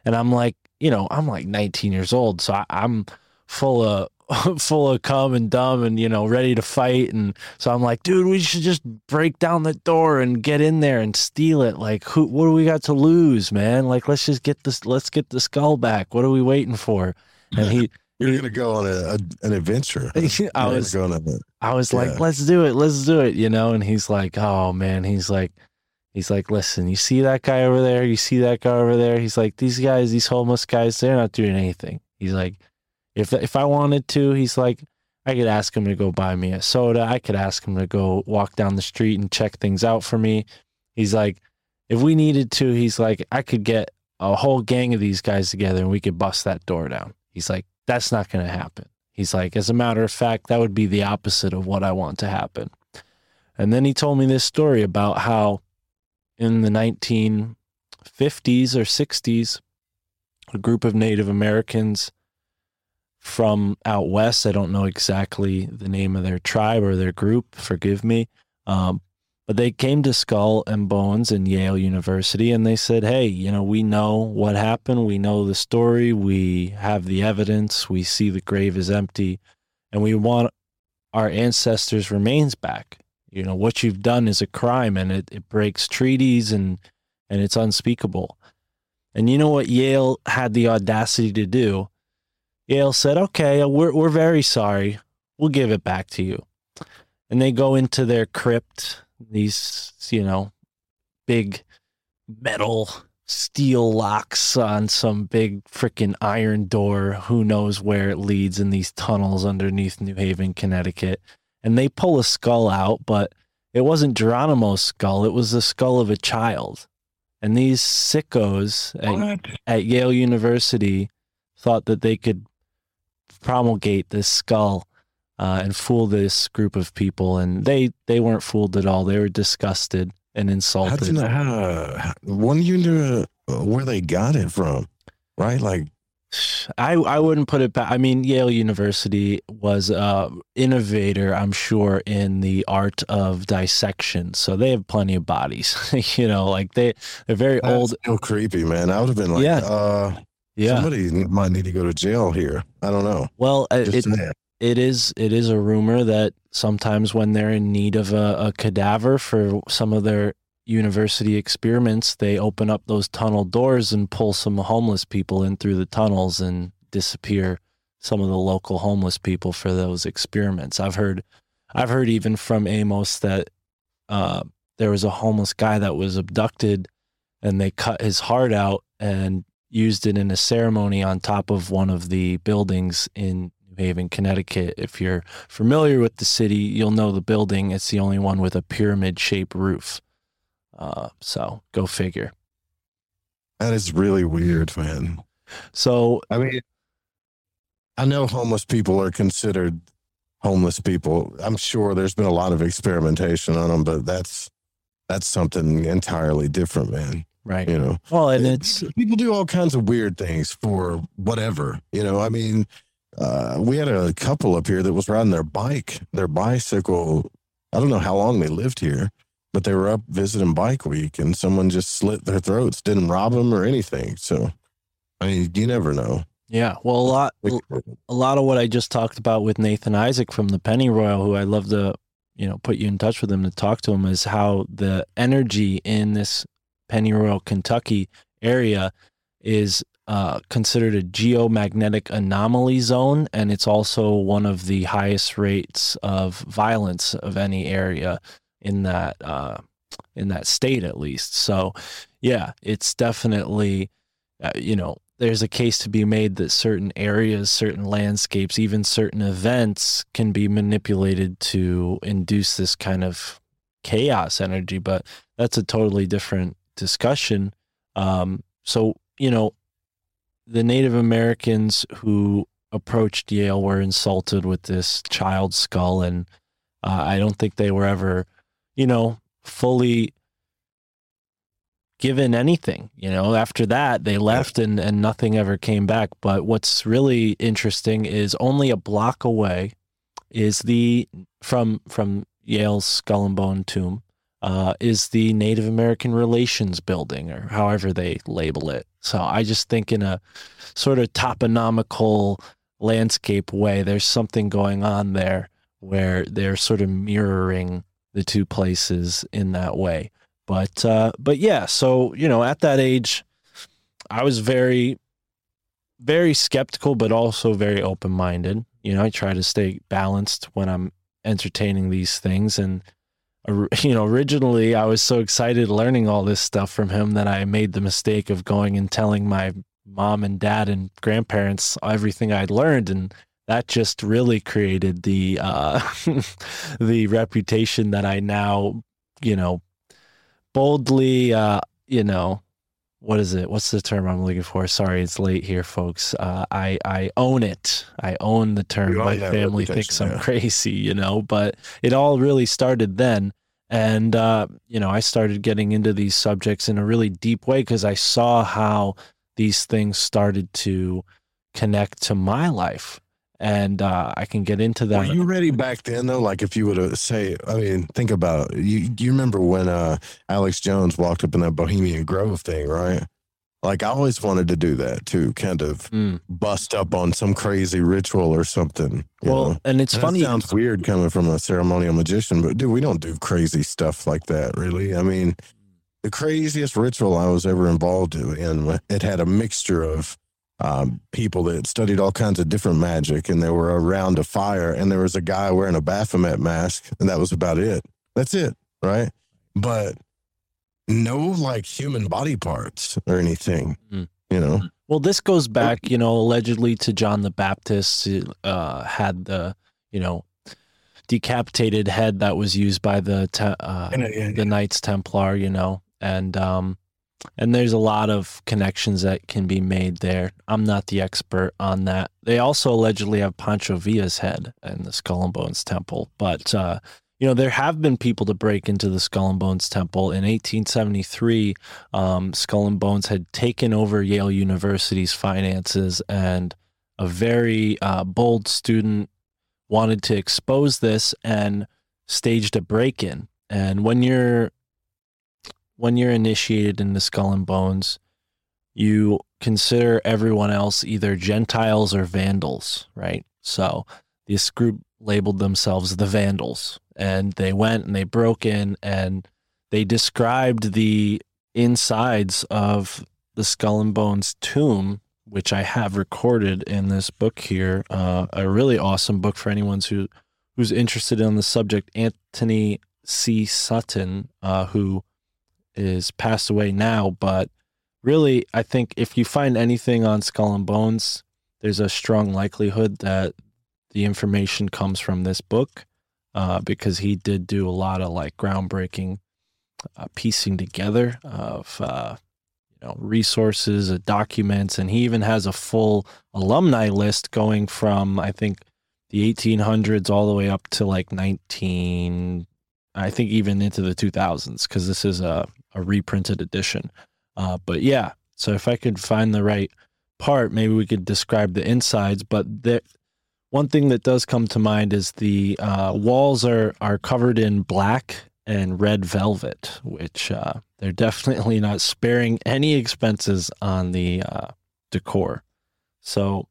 And I'm like, you know, I'm like 19 years old. So I, I'm full of full of cum and dumb and you know ready to fight and so i'm like dude we should just break down the door and get in there and steal it like who what do we got to lose man like let's just get this let's get the skull back what are we waiting for and he You're gonna go on a, a an adventure. I was going on a- I was like, let's do it, let's do it, you know. And he's like, oh man, he's like, he's like, listen, you see that guy over there? You see that guy over there? He's like, these guys, these homeless guys, they're not doing anything. He's like, if if I wanted to, he's like, I could ask him to go buy me a soda. I could ask him to go walk down the street and check things out for me. He's like, if we needed to, he's like, I could get a whole gang of these guys together and we could bust that door down. He's like, that's not going to happen. He's like, as a matter of fact, that would be the opposite of what I want to happen. And then he told me this story about how in the 1950s or 60s, a group of Native Americans from out west, I don't know exactly the name of their tribe or their group, forgive me, um, But they came to Skull and Bones in Yale University and they said, hey, you know, we know what happened. We know the story. We have the evidence. We see the grave is empty and we want our ancestors' remains back. You know, what you've done is a crime and it, it breaks treaties and, and it's unspeakable. And you know what Yale had the audacity to do? Yale said, okay, uh, we're, we're very sorry. We'll give it back to you. And they go into their crypt these, you know, big metal steel locks on some big freaking iron door. Who knows where it leads in these tunnels underneath New Haven, Connecticut. And they pull a skull out, but it wasn't Geronimo's skull. It was the skull of a child. And these sickos at, at Yale University thought that they could promulgate this skull uh, and fool this group of people, and they they weren't fooled at all. They were disgusted and How insulted. you know how? When you knew uh, where they got it from, right? Like I I wouldn't put it back. I mean, Yale University was a innovator, I'm sure, in the art of dissection. So they have plenty of bodies. you know, like they they're very that's old. still creepy, man. I would have been like, Yeah. uh, Yeah. somebody might need to go to jail here. I don't know. Well, uh, Just it, it is it is a rumor that sometimes when they're in need of a, a cadaver for some of their university experiments, they open up those tunnel doors and pull some homeless people in through the tunnels and disappear some of the local homeless people for those experiments. I've heard I've heard even from Amos that uh, there was a homeless guy that was abducted and they cut his heart out and used it in a ceremony on top of one of the buildings in New Haven, Connecticut. If you're familiar with the city, you'll know the building. It's the only one with a pyramid shaped roof. Uh, so go figure. That is really weird, man. So I mean, I know homeless people are considered homeless people. I'm sure there's been a lot of experimentation on them, but that's that's something entirely different, man. right. You know, Well, and it's people do all kinds of weird things for whatever. You know, I mean, uh, we had a couple up here that was riding their bike, their bicycle. I don't know how long they lived here, but they were up visiting Bike Week, and someone just slit their throats, didn't rob them or anything. So, I mean, you never know. yeah. Well, a lot a lot of what I just talked about with Nathan Isaac from the Penny Royal, who I love to, you know, put you in touch with him to talk to him, is how the energy in this Penny Royal, Kentucky area is uh, considered a geomagnetic anomaly zone, and it's also one of the highest rates of violence of any area in that uh, in that state, at least. So, yeah, it's definitely, uh, you know, there's a case to be made that certain areas, certain landscapes, even certain events can be manipulated to induce this kind of chaos energy. But that's a totally different discussion. Um, so, you know, the Native Americans who approached Yale were insulted with this child skull, and uh, I don't think they were ever, you know, fully given anything. You know, after that they left and and nothing ever came back. But what's really interesting is only a block away is the from from Yale's Skull and Bone Tomb uh, is the Native American Relations Building, or however they label it. So I just think in a sort of toponomical landscape way, there's something going on there where they're sort of mirroring the two places in that way. But uh, but yeah, so you know, at that age, I was very, very skeptical, but also very open minded. You know, I try to stay balanced when I'm entertaining these things, and you know, originally I was so excited learning all this stuff from him that I made the mistake of going and telling my mom and dad and grandparents everything I'd learned, and that just really created the uh, the reputation that I now, you know, boldly, uh, you know, what is it? What's the term I'm looking for? Sorry, it's late here, folks. Uh, I I own it. I own the term. You My family thinks I'm yeah. crazy, you know. But it all really started then, and uh, you know, I started getting into these subjects in a really deep way because I saw how these things started to connect to my life, and uh, I can get into that. Were you ready back then though? Like if you would have say, I mean, think about it. You do you remember when uh Alex Jones walked up in that Bohemian Grove thing, right? Like I always wanted to do that too, kind of Mm. bust up on some crazy ritual or something. you Well, know? and it's funny. sounds weird coming from a ceremonial magician, but dude, we don't do crazy stuff like that, really. I mean, the craziest ritual I was ever involved in, it had a mixture of um, people that studied all kinds of different magic, and they were around a fire, and there was a guy wearing a Baphomet mask, and that was about it. That's it, right? But no like human body parts or anything, Mm. you know. Well, this goes back, you know, allegedly to John the Baptist. Uh, had the, you know, decapitated head that was used by the te- uh, And, uh, yeah, the Knights Templar, you know, and um, and there's a lot of connections that can be made there. I'm not the expert on that. They also allegedly have Pancho Villa's head in the Skull and Bones Temple, but uh, you know there have been people to break into the Skull and Bones Temple in 1873. Um, Skull and Bones had taken over Yale University's finances, and a very uh, bold student wanted to expose this and staged a break-in. And when you're when you're initiated into Skull and Bones, you consider everyone else either Gentiles or Vandals, right? So this group labeled themselves the Vandals, and they went and they broke in and they described the insides of the Skull and Bones tomb, which I have recorded in this book here. Uh, a really awesome book for anyone who who's interested in the subject. Antony C. Sutton, uh, who is passed away now, but really, I think if you find anything on Skull and Bones, there's a strong likelihood that the information comes from this book uh, because he did do a lot of like groundbreaking uh, piecing together of uh, you know resources, uh, documents, and he even has a full alumni list going from I think the 1800s all the way up to like 19 I think even into the 2000s because this is a, a reprinted edition. Uh, but yeah, so if I could find the right part, maybe we could describe the insides. But the one thing that does come to mind is the uh, walls are are covered in black and red velvet, which uh, they're definitely not sparing any expenses on the uh, decor. So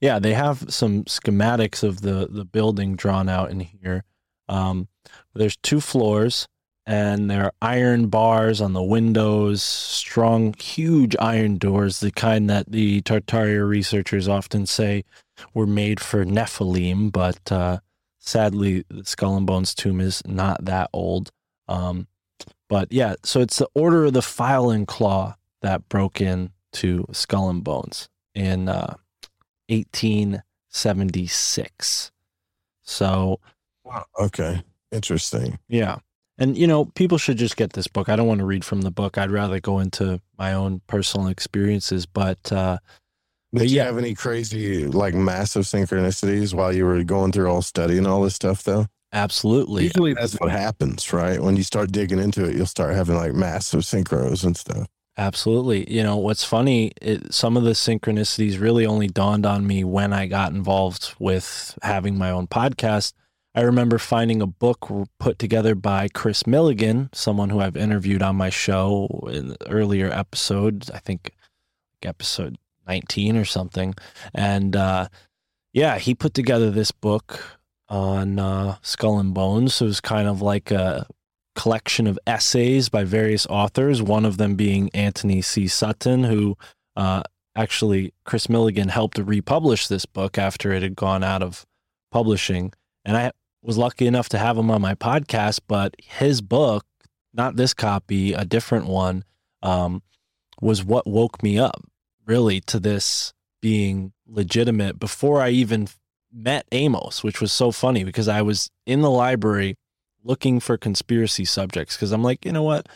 yeah, they have some schematics of the the building drawn out in here. Um, there's two floors, and there are iron bars on the windows, strong, huge iron doors, the kind that the Tartaria researchers often say were made for Nephilim, but uh, sadly, the Skull and Bones tomb is not that old. Um, but yeah, so it's the Order of the File and Claw that broke in to Skull and Bones in uh, 1876. So wow, Okay, interesting. yeah. And, you know, people should just get this book. I don't want to read from the book. I'd rather go into my own personal experiences. But uh, Did But you yeah. have any crazy, like massive synchronicities while you were going through all studying all this stuff, though? absolutely. Usually that's what happens, right? When you start digging into it, you'll start having like massive synchros and stuff. Absolutely. You know, what's funny, it, some of the synchronicities really only dawned on me when I got involved with having my own podcast. I remember finding a book put together by Kris Millegan, someone who I've interviewed on my show in earlier episodes, I think episode 19 or something. And uh, yeah, he put together this book on uh, Skull and Bones. It was kind of like a collection of essays by various authors, one of them being Antony C. Sutton, who uh, actually Kris Millegan helped republish this book after it had gone out of publishing. And I was lucky enough to have him on my podcast, but his book, not this copy, a different one, um, was what woke me up really to this being legitimate before I even met Amos, which was so funny because I was in the library looking for conspiracy subjects because I'm like, you know what?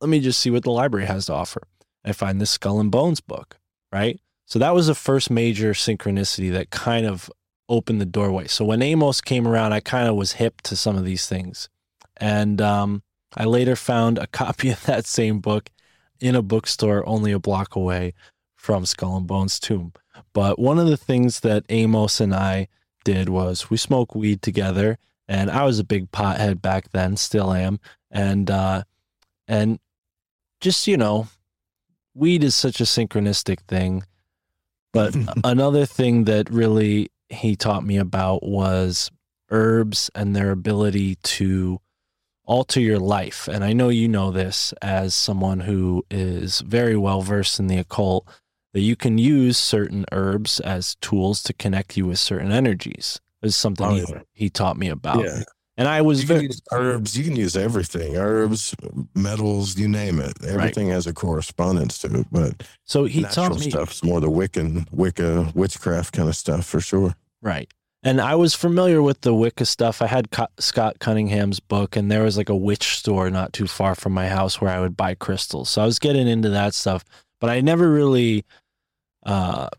Let me just see what the library has to offer. I find this Skull and Bones book, right? So that was the first major synchronicity that kind of opened the doorway. So when Amos came around, I kind of was hip to some of these things. And um, I later found a copy of that same book in a bookstore only a block away from Skull and Bones Tomb. But one of the things that Amos and I did was we smoked weed together, and I was a big pothead back then, still am, and uh, and just you know, weed is such a synchronistic thing. But another thing that really he taught me about was herbs and their ability to alter your life. And I know you know this as someone who is very well versed in the occult that you can use certain herbs as tools to connect you with certain energies. Is something Oh, he, he taught me about. Yeah. And I was You very herbs. You can use everything. Herbs, metals, you name it. Everything has a correspondence to it. But so he natural taught me stuff's more the Wiccan, Wicca, witchcraft kind of stuff for sure. Right. And I was familiar with the Wicca stuff. I had Co- Scott Cunningham's book, and there was like a witch store not too far from my house where I would buy crystals. So I was getting into that stuff, but I never really uh,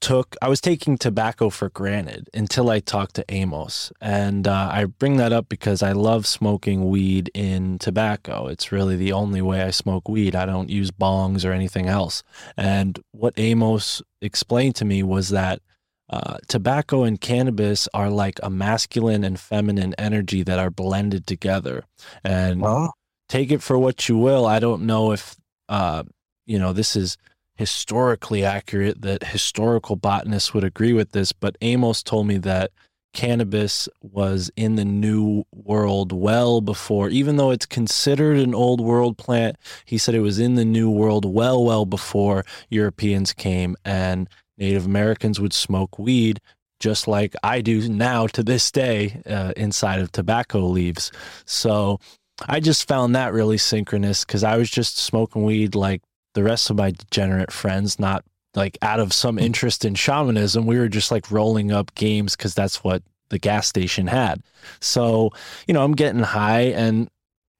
took, I was taking tobacco for granted until I talked to Amos. And uh, I bring that up because I love smoking weed in tobacco. It's really the only way I smoke weed. I don't use bongs or anything else. And what Amos explained to me was that uh, tobacco and cannabis are like a masculine and feminine energy that are blended together. And Well, take it for what you will. I don't know if, uh, you know, this is historically accurate, that historical botanists would agree with this, but Amos told me that cannabis was in the new world well before, even though it's considered an old world plant, he said it was in the new world well, well before Europeans came and Native Americans would smoke weed just like I do now to this day uh, inside of tobacco leaves. So I just found that really synchronous because I was just smoking weed like the rest of my degenerate friends, not like out of some interest in shamanism. We were just like rolling up games because that's what the gas station had. So, you know, I'm getting high and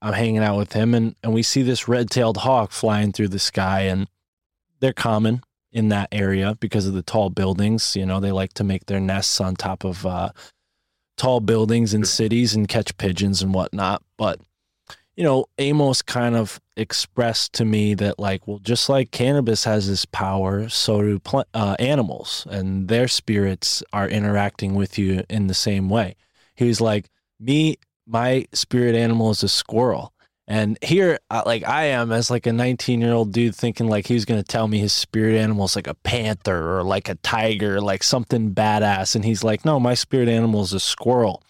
I'm hanging out with him and, and we see this red tailed hawk flying through the sky and they're common in that area because of the tall buildings. You know, they like to make their nests on top of uh, tall buildings in cities and catch pigeons and whatnot. But, you know, Amos kind of expressed to me that, like, well, just like cannabis has this power, so do pl- uh, animals, and their spirits are interacting with you in the same way. He was like, me, my spirit animal is a squirrel. And here, like I am, as like a 19 year old dude, thinking like he was gonna tell me his spirit animal is like a panther or like a tiger, like something badass. And he's like, no, my spirit animal is a squirrel.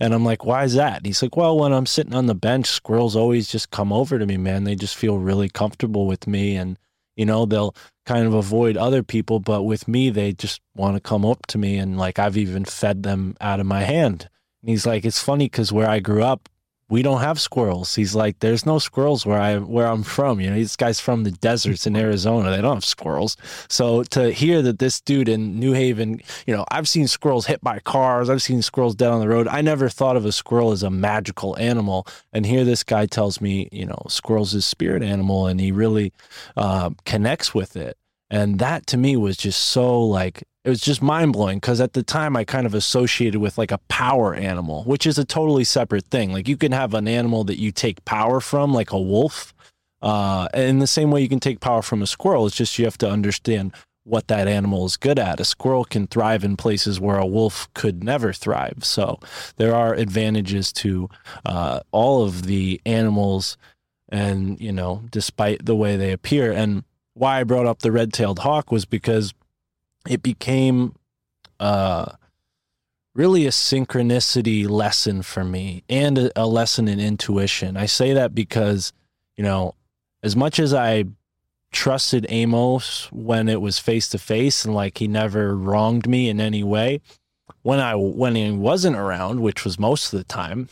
And I'm like, why is that? And he's like, well, when I'm sitting on the bench, squirrels always just come over to me, man. They just feel really comfortable with me, and you know they'll kind of avoid other people, but with me, they just want to come up to me, and like I've even fed them out of my hand. And he's like, it's funny because where I grew up, we don't have squirrels. He's like, there's no squirrels where I where I'm from. You know, this guy's from the deserts in Arizona. They don't have squirrels. So to hear that this dude in New Haven, you know, I've seen squirrels hit by cars. I've seen squirrels dead on the road. I never thought of a squirrel as a magical animal. And here this guy tells me, you know, squirrels is spirit animal, and he really uh, connects with it. And that to me was just so like it was just mind blowing because at the time I kind of associated with like a power animal, which is a totally separate thing. Like you can have an animal that you take power from, like a wolf. Uh, in the same way you can take power from a squirrel, it's just you have to understand what that animal is good at. A squirrel can thrive in places where a wolf could never thrive. So there are advantages to uh, all of the animals, and you know, despite the way they appear. And why I brought up the red-tailed hawk was because it became uh, really a synchronicity lesson for me and a, a lesson in intuition. I say that because, you know, as much as I trusted Amos when it was face to face and like he never wronged me in any way, when I when he wasn't around, which was most of the time,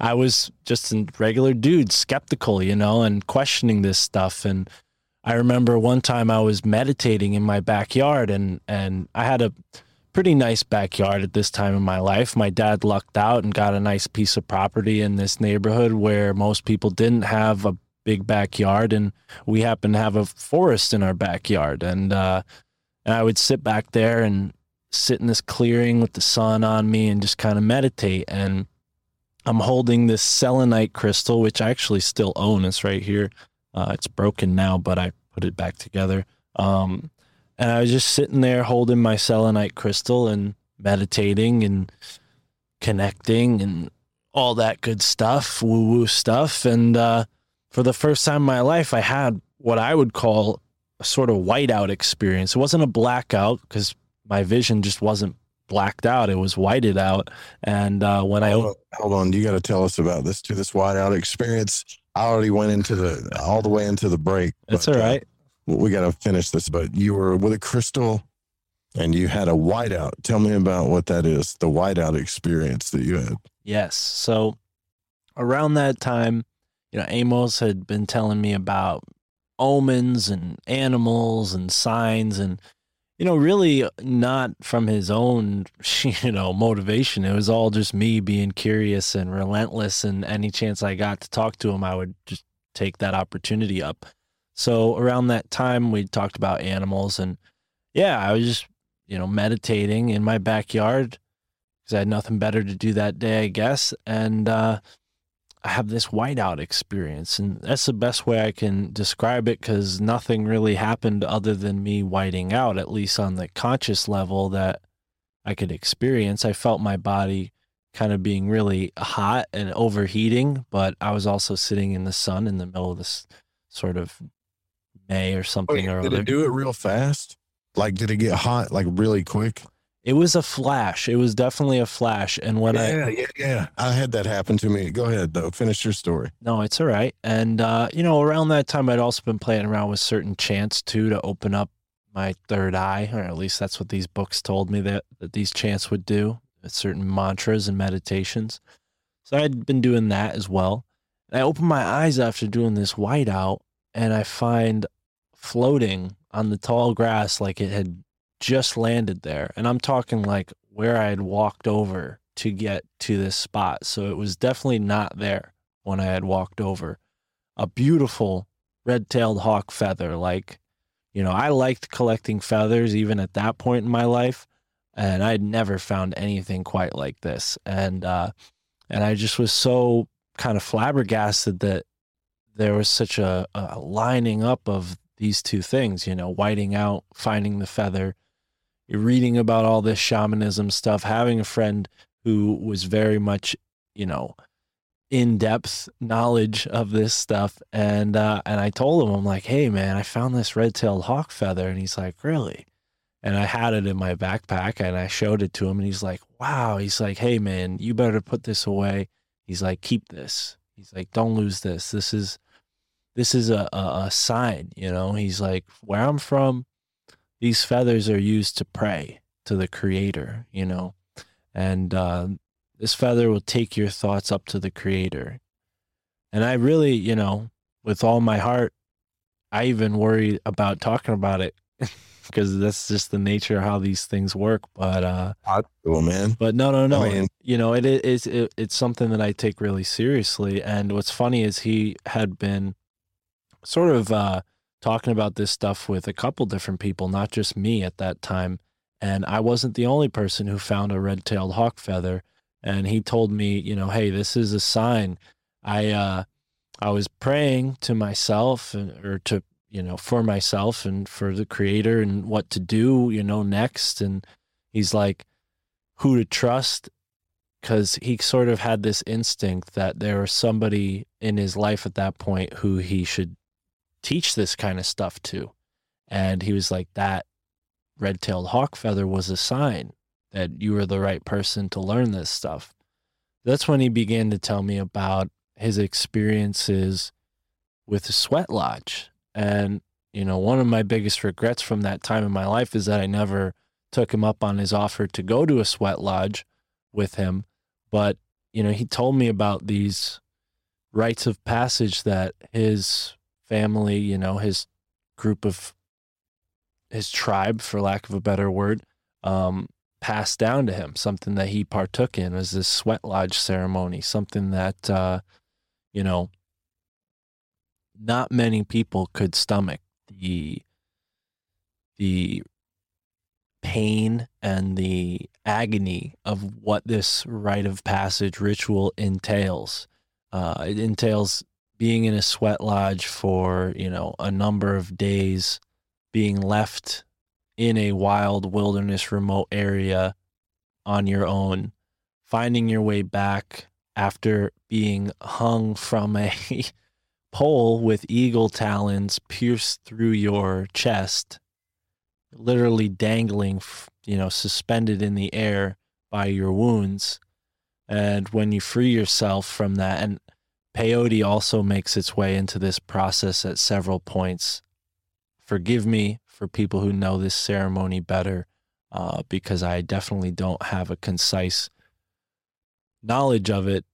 I was just a regular dude, skeptical, you know, and questioning this stuff and I remember one time I was meditating in my backyard and and I had a pretty nice backyard at this time in my life. My dad lucked out and got a nice piece of property in this neighborhood where most people didn't have a big backyard and we happened to have a forest in our backyard. And uh and I would sit back there and sit in this clearing with the sun on me and just kind of meditate. And I'm holding this selenite crystal which I actually still own. It's right here uh, it's broken now, but I put it back together. Um, and I was just sitting there holding my selenite crystal and meditating and connecting and all that good stuff, woo woo stuff. And uh, for the first time in my life, I had what I would call a sort of whiteout experience. It wasn't a blackout because my vision just wasn't blacked out; it was whited out. And uh, when I hold on, hold on, you got to tell us about this to this whiteout experience. I already went into the all the way into the break. That's all right. uh, we got to finish this. But you were with a crystal, and you had a whiteout. Tell me about what that is. The whiteout experience that you had. Yes. So around that time, you know, Amos had been telling me about omens and animals and signs and you know, really not from his own, you know, motivation. It was all just me being curious and relentless and any chance I got to talk to him, I would just take that opportunity up. So around that time we talked about animals and yeah, I was just, you know, meditating in my backyard because I had nothing better to do that day, I guess. And uh, have this whiteout experience, and that's the best way I can describe it because nothing really happened other than me whiting out, at least on the conscious level that I could experience. I felt my body kind of being really hot and overheating, but I was also sitting in the sun in the middle of this sort of May or oh, something or Oh, did other. it do it real fast? Like, did it get hot like really quick? It was a flash. It was definitely a flash. And when I yeah, yeah, yeah. I had that happen to me. Go ahead, though. Finish your story. No, it's all right. And uh, you know, around that time, I'd also been playing around with certain chants too to open up my third eye, or at least that's what these books told me that that these chants would do. Certain mantras and meditations. So I'd been doing that as well. And I open my eyes after doing this whiteout, and I find floating on the tall grass like it had just landed there. And I'm talking like where I had walked over to get to this spot. So it was definitely not there when I had walked over. A beautiful red tailed hawk feather. Like, you know, I liked collecting feathers even at that point in my life. And I'd never found anything quite like this. And, uh, and I just was so kind of flabbergasted that there was such a, a lining up of these two things, you know, whiting out, finding the feather, reading about all this shamanism stuff, having a friend who was very much, you know, in depth knowledge of this stuff. And uh, and I told him, I'm like, hey man, I found this red tailed hawk feather. And he's like, Really? And I had it in my backpack and I showed it to him and he's like, Wow. He's like, Hey man, you better put this away. He's like, keep this. He's like, Don't lose this. This is this is a, a, a sign, you know. He's like, Where I'm from, these feathers are used to pray to the creator, you know. And uh, this feather will take your thoughts up to the creator. And I really, you know, with all my heart, I even worry about talking about it because that's just the nature of how these things work. But uh, Well, man. but no, no, no. I mean- you know, it is it, it's something that I take really seriously. And what's funny is he had been sort of uh, talking about this stuff with a couple different people, not just me at that time. And I wasn't the only person who found a red-tailed hawk feather. And he told me, you know, hey, this is a sign. I uh, I was praying to myself and, or to you know for myself and for the creator and what to do, you know, next. And he's like, who to trust because he sort of had this instinct that there was somebody in his life at that point who he should teach this kind of stuff to. And he was like, that red tailed hawk feather was a sign that you were the right person to learn this stuff. That's when he began to tell me about his experiences with sweat lodge. And, you know, one of my biggest regrets from that time in my life is that I never took him up on his offer to go to a sweat lodge with him. But, you know, he told me about these rites of passage that his family, you know, his group of his tribe, for lack of a better word, um, passed down to him. Something that he partook in was this sweat lodge ceremony, something that, uh, you know, not many people could stomach the the pain and the agony of what this rite of passage ritual entails. Uh, it entails being in a sweat lodge for you know a number of days, being left in a wild wilderness remote area on your own, finding your way back after being hung from a pole with eagle talons pierced through your chest, literally dangling, you know, suspended in the air by your wounds. And when you free yourself from that, and peyote also makes its way into this process at several points. Forgive me for people who know this ceremony better, uh, because I definitely don't have a concise knowledge of it,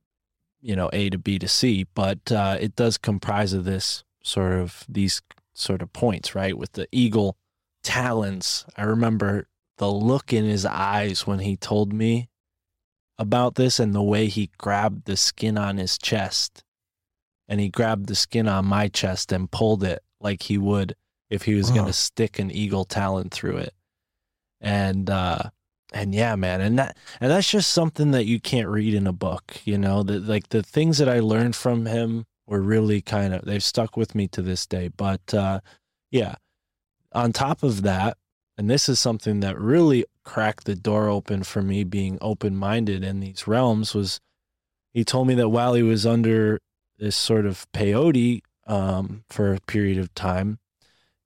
you know, A to B to C, but uh, it does comprise of this sort of these sort of points, right? With the eagle talons. I remember the look in his eyes when he told me about this and the way he grabbed the skin on his chest and he grabbed the skin on my chest and pulled it like he would if he was going to stick an eagle talon through it. And uh and yeah, man, and that and that's just something that you can't read in a book, you know, that like the things that I learned from him were really kind of they've stuck with me to this day. But uh yeah, on top of that, and this is something that really cracked the door open for me being open-minded in these realms was he told me that while he was under this sort of peyote um, for a period of time,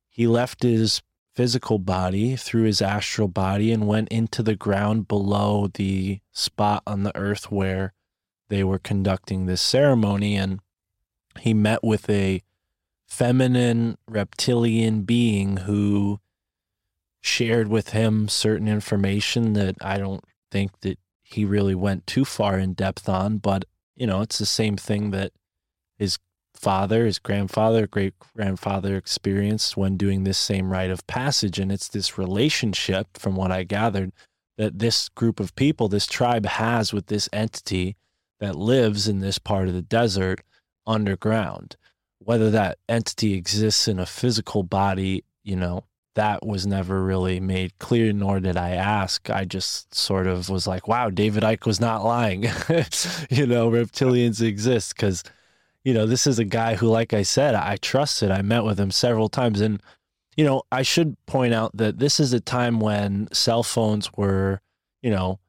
he left his physical body through his astral body and went into the ground below the spot on the earth where they were conducting this ceremony. And he met with a feminine reptilian being who shared with him certain information that I don't think that he really went too far in depth on, but you know, it's the same thing that his father, his grandfather, great grandfather experienced when doing this same rite of passage. And it's this relationship, from what I gathered, that this group of people, this tribe has with this entity that lives in this part of the desert underground. Whether that entity exists in a physical body, you know, that was never really made clear, nor did I ask. I just sort of was like, wow, David Icke was not lying. you know, reptilians exist because, you know, this is a guy who, like I said, I trusted. I met with him several times. And, you know, I should point out that this is a time when cell phones were, you know,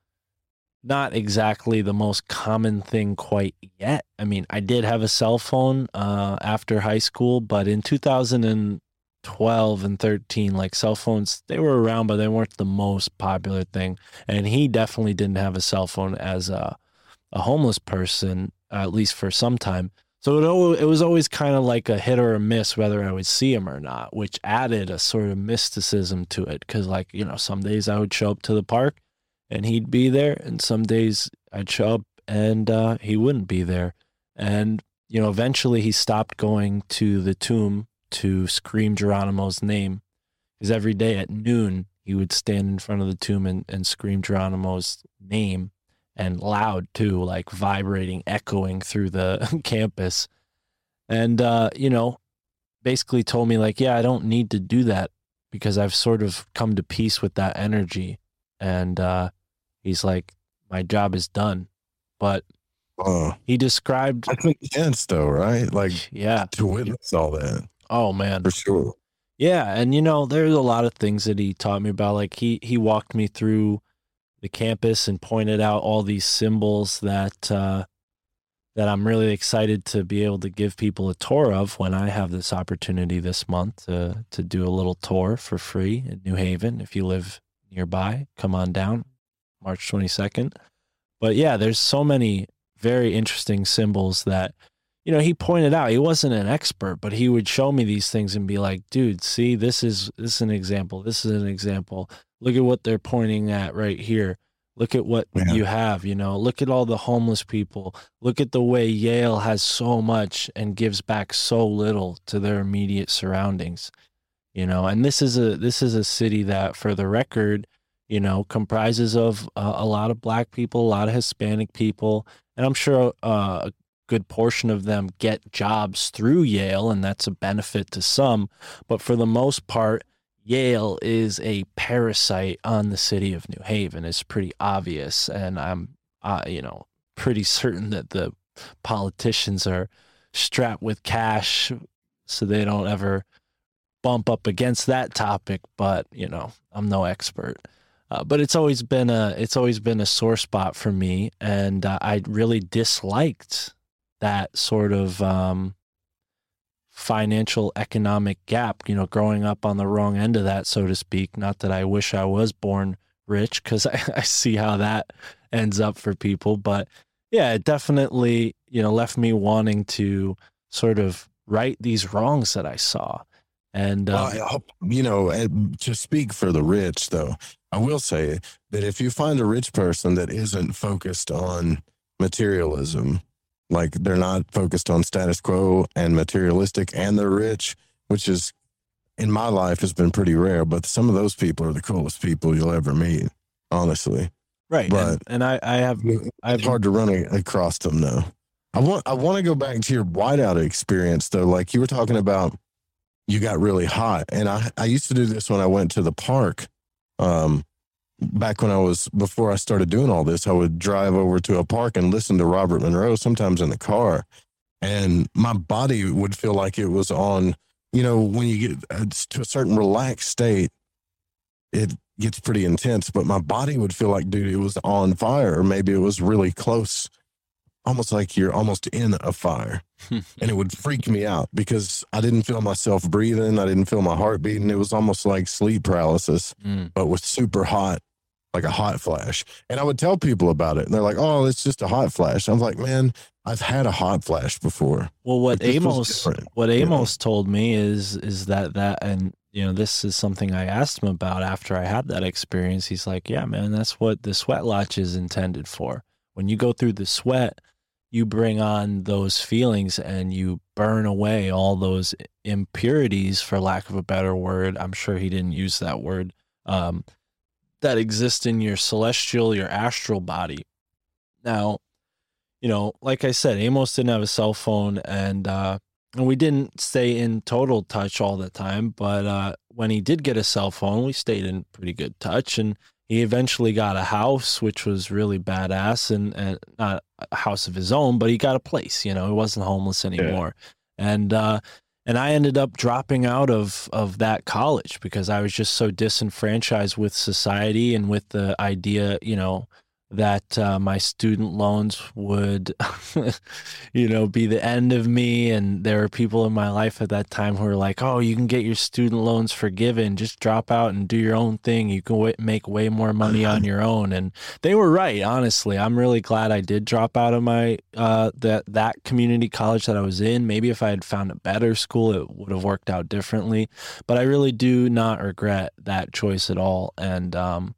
not exactly the most common thing quite yet. I mean, I did have a cell phone uh, after high school, but in 2012 and 13, like cell phones, they were around, but they weren't the most popular thing. And he definitely didn't have a cell phone as a, a homeless person, at least for some time. So it, it was always kind of like a hit or a miss whether I would see him or not, which added a sort of mysticism to it. Cause, like, you know, some days I would show up to the park and he'd be there, and some days I'd show up and uh, he wouldn't be there. And, you know, eventually he stopped going to the tomb to scream Geronimo's name because every day at noon he would stand in front of the tomb and, and scream Geronimo's name and loud too, like vibrating, echoing through the campus. And, uh, you know, basically told me, like, yeah, I don't need to do that because I've sort of come to peace with that energy. And uh, he's like, my job is done. But Uh, he described, that's intense, though, right? Like yeah, to witness all that oh man, for sure. Yeah, and you know, there's a lot of things that he taught me about. Like he he walked me through the campus and pointed out all these symbols that uh, that I'm really excited to be able to give people a tour of when I have this opportunity this month to to do a little tour for free in New Haven. If you live nearby, come on down, March 22nd. But yeah, there's so many very interesting symbols that you know, he pointed out he wasn't an expert, but he would show me these things and be like, "Dude, see, this is this is an example. This is an example. Look at what they're pointing at right here. Look at what Yeah. you have, you know. Look at all the homeless people. Look at the way Yale has so much and gives back so little to their immediate surroundings. You know, and this is a this is a city that for the record, you know, comprises of uh, a lot of black people, a lot of Hispanic people, and I'm sure uh, a good portion of them get jobs through Yale, and that's a benefit to some. But for the most part, Yale is a parasite on the city of New Haven. It's pretty obvious, and I'm, uh, you know, pretty certain that the politicians are strapped with cash, so they don't ever bump up against that topic, but you know, I'm no expert. Uh, but it's always been a it's always been a sore spot for me, and uh, I really disliked that sort of um, financial economic gap. You know, growing up on the wrong end of that, so to speak. Not that I wish I was born rich, because I, I see how that ends up for people. But yeah, it definitely you know left me wanting to sort of right these wrongs that I saw. And Well, um, I hope- you know, to speak for the rich, though, I will say that if you find a rich person that isn't focused on materialism, like they're not focused on status quo and materialistic, and they're rich, which is in my life has been pretty rare. But some of those people are the coolest people you'll ever meet, honestly. right, but- and, and I I have I've hard to run a- across them though. I want I want to go back to your whiteout experience though. Like you were talking about, you got really hot, and I I used to do this when I went to the park. Um, back when I was before I started doing all this, I would drive over to a park and listen to Robert Monroe sometimes in the car, and my body would feel like it was on. You know, when you get uh, to a certain relaxed state, it gets pretty intense, but my body would feel like, dude, it was on fire, or maybe it was really close, almost like you're almost in a fire. and it would freak me out because I didn't feel myself breathing. I didn't feel my heart beating. It was almost like sleep paralysis, Mm. but with super hot, like a hot flash. And I would tell people about it, and they're like, oh, it's just a hot flash. I'm like, man, I've had a hot flash before. Well, what Amos what you know? Amos told me is is that that and you know this is something I asked him about after I had that experience. He's like, "Yeah, man, that's what the sweat lodge is intended for. When you go through the sweat, you bring on those feelings and you burn away all those impurities, for lack of a better word. I'm sure he didn't use that word. Um, that exist in your celestial, your astral body. Now, you know, like I said, Amos didn't have a cell phone and uh and we didn't stay in total touch all the time, but uh when he did get a cell phone, we stayed in pretty good touch and he eventually got a house which was really badass and, and not a house of his own, but he got a place, you know, he wasn't homeless anymore. And uh and I ended up dropping out of of that college because I was just so disenfranchised with society and with the idea, you know, that uh, my student loans would, you know, be the end of me. And there were people in my life at that time who were like, "Oh, you can get your student loans forgiven. Just drop out and do your own thing. You can w- make way more money on your own." And they were right. Honestly, I'm really glad I did drop out of my uh, that that community college that I was in. Maybe if I had found a better school, it would have worked out differently. But I really do not regret that choice at all. And um,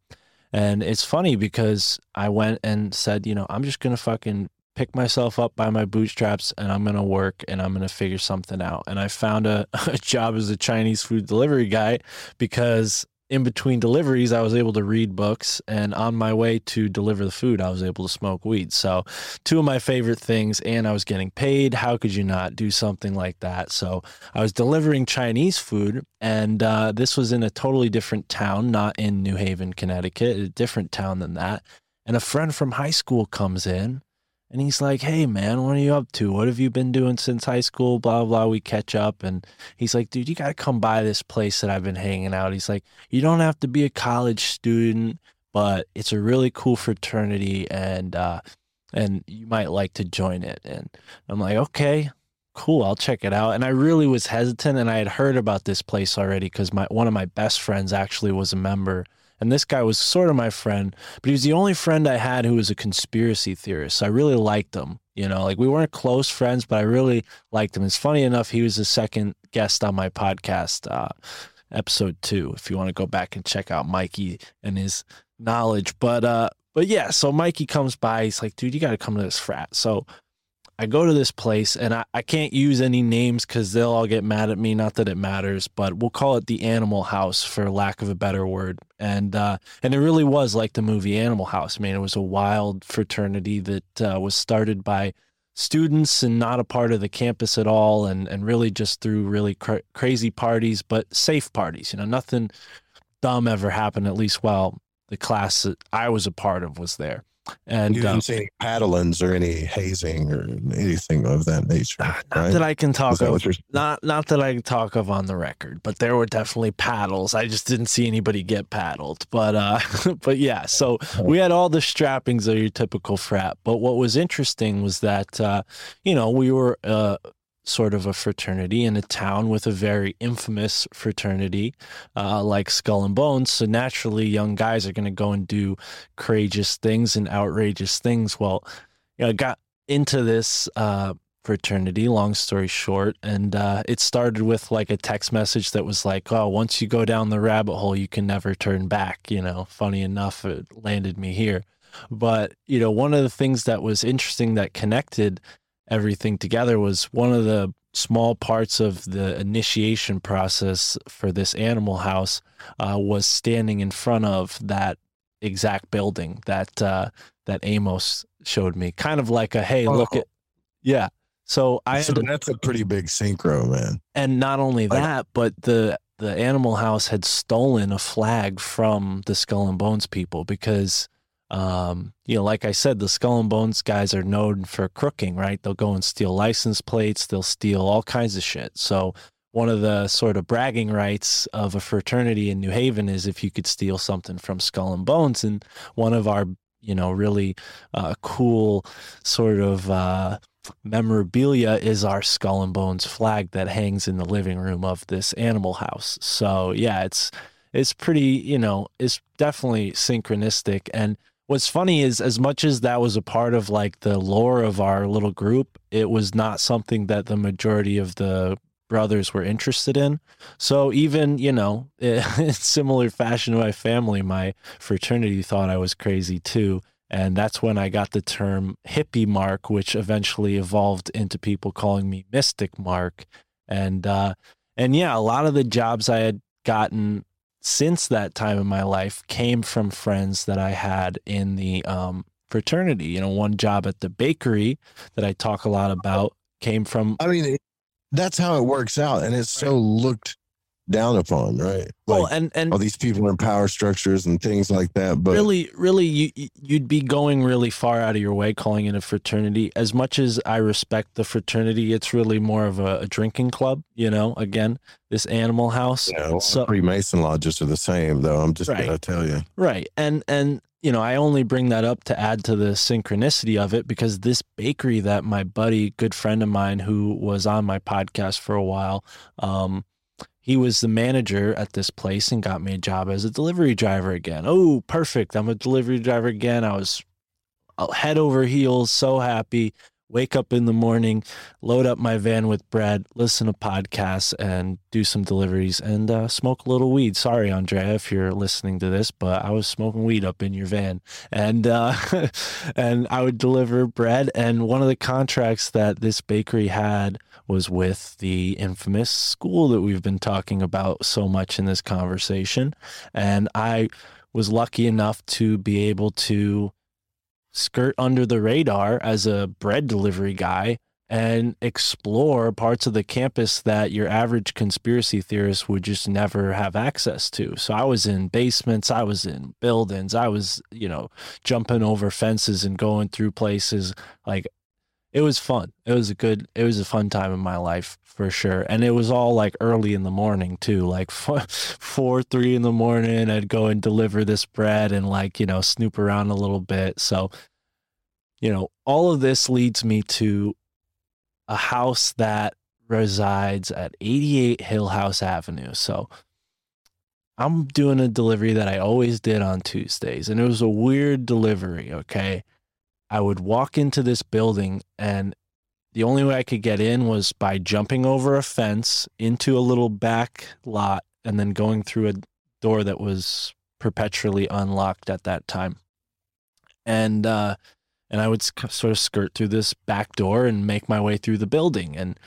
and it's funny because I went and said, you know, I'm just gonna fucking pick myself up by my bootstraps and I'm gonna work and I'm gonna figure something out. And I found a, a job as a Chinese food delivery guy because in between deliveries, I was able to read books, and on my way to deliver the food, I was able to smoke weed. So, two of my favorite things, and I was getting paid. How could you not do something like that? So, I was delivering Chinese food, and uh, this was in a totally different town, not in New Haven, Connecticut, a different town than that. And a friend from high school comes in and he's like, Hey, man, what are you up to? What have you been doing since high school? Blah, blah. We catch up. And he's like, Dude, you got to come by this place that I've been hanging out. He's like, You don't have to be a college student, but it's a really cool fraternity and, uh, and you might like to join it. And I'm like, okay, cool, I'll check it out. And I really was hesitant, and I had heard about this place already because my one of my best friends actually was a member. And this guy was sort of my friend, but he was the only friend I had who was a conspiracy theorist. So I really liked him. You know, like we weren't close friends, but I really liked him. It's funny enough, he was the second guest on my podcast, uh, episode two, if you want to go back and check out Mikey and his knowledge. But uh, but yeah, so Mikey comes by, he's like, dude, you gotta come to this frat. So I go to this place and I, I can't use any names because they'll all get mad at me. Not that it matters, but we'll call it the Animal House for lack of a better word. And uh, and it really was like the movie Animal House. I mean, it was a wild fraternity that uh, was started by students and not a part of the campus at all, and and really just through really cra- crazy parties, but safe parties. You know, nothing dumb ever happened. At least while the class that I was a part of was there. And you didn't see any paddlings or any hazing or anything of that nature, not right? that I can talk of, not not that I can talk of on the record, but there were definitely paddles. I just didn't see anybody get paddled. But uh, but yeah, so we had all the strappings of your typical frat. But what was interesting was that uh, you know we were uh, sort of a fraternity in a town with a very infamous fraternity uh, like Skull and Bones. So naturally, young guys are going to go and do courageous things and outrageous things. Well, you know, I got into this uh, fraternity, long story short, and uh, it started with like a text message that was like, oh, once you go down the rabbit hole, you can never turn back. You know, funny enough, it landed me here. But, you know, one of the things that was interesting that connected everything together was one of the small parts of the initiation process for this animal house uh, was standing in front of that exact building that uh, that Amos showed me, kind of like a hey, look Oh. at yeah. So I so had, that's a pretty big synchro, man. and not only Like- that, but the the animal house had stolen a flag from the Skull and Bones people because um, you know, like I said, the Skull and Bones guys are known for crooking, right? They'll go and steal license plates, they'll steal all kinds of shit. So one of the sort of bragging rights of a fraternity in New Haven is if you could steal something from Skull and Bones. And one of our, you know, really uh, cool sort of uh, memorabilia is our Skull and Bones flag that hangs in the living room of this animal house. So yeah, it's it's pretty, you know, it's definitely synchronistic. And what's funny is as much as that was a part of like the lore of our little group, it was not something that the majority of the brothers were interested in. So even, you know, in similar fashion to my family, my fraternity thought I was crazy too. And that's when I got the term hippie mark, which eventually evolved into people calling me mystic mark. And uh and yeah, a lot of the jobs I had gotten since that time in my life came from friends that I had in the um fraternity. You know, one job at the bakery that I talk a lot about came from I mean, that's how it works out, and it's so looked down upon, right? well, Like and and all these people in power structures and things like that. But really really you you'd be going really far out of your way calling it a fraternity as much as i respect the fraternity it's really more of a, a drinking club you know again this animal house you know, so Freemason lodges are the same, though. I'm just Right. gonna tell you. right and and you know i only bring that up to add to the synchronicity of it because this bakery that my buddy good friend of mine who was on my podcast for a while um he was the manager at this place and got me a job as a delivery driver again. Oh, perfect. I'm a delivery driver again. I was uh, head over heels, so happy. Wake up in the morning, load up my van with bread, listen to podcasts, and do some deliveries and uh, smoke a little weed. Sorry, Andrea, if you're listening to this, but I was smoking weed up in your van, and uh, and I would deliver bread. And one of the contracts that this bakery had was with the infamous school that we've been talking about so much in this conversation. And I was lucky enough to be able to skirt under the radar as a bread delivery guy and explore parts of the campus that your average conspiracy theorist would just never have access to. So I was in basements, I was in buildings, I was, you know, jumping over fences and going through places like it was fun. It was a good it was a fun time in my life for sure. And it was all like early in the morning too, like four, four three in the morning. I'd go and deliver this bread and like, you know, snoop around a little bit. So, you know, all of this leads me to a house that resides at 88 Hillhouse Avenue. So I'm doing a delivery that I always did on Tuesdays, and it was a weird delivery. Okay. I would walk into this building, and the only way I could get in was by jumping over a fence into a little back lot and then going through a door that was perpetually unlocked at that time. And, uh, and I would sort of skirt through this back door and make my way through the building. And,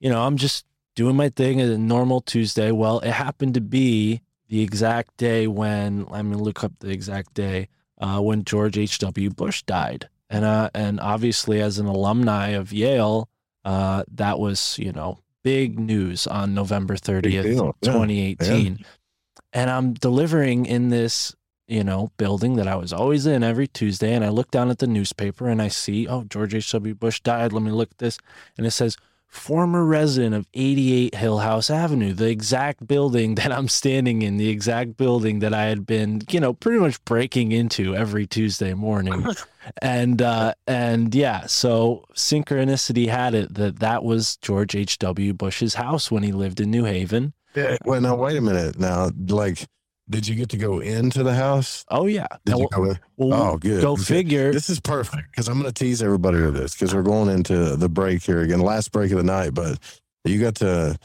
you know, I'm just doing my thing at a normal Tuesday. Well, it happened to be the exact day when, let me look up the exact day, uh, when George H.W. Bush died. And, uh, and obviously, as an alumni of Yale, uh, that was, you know, big news on November 30th, 2018. And I'm delivering in this you know, building that I was always in every Tuesday. And I look down at the newspaper and I see, oh, George H.W. Bush died. Let me look at this. And it says, former resident of 88 Hillhouse Avenue, the exact building that I'm standing in, the exact building that I had been, you know, pretty much breaking into every Tuesday morning. and uh and yeah, so synchronicity had it that that was George H.W. Bush's house when he lived in New Haven. Yeah. Well, now wait a minute. Now, like, did you get to go into the house? Oh yeah. Did Now, you go in? well, Oh, good. Go Okay. figure. This is perfect because I'm going to tease everybody with this because we're going into the break here again, last break of the night. But you got to,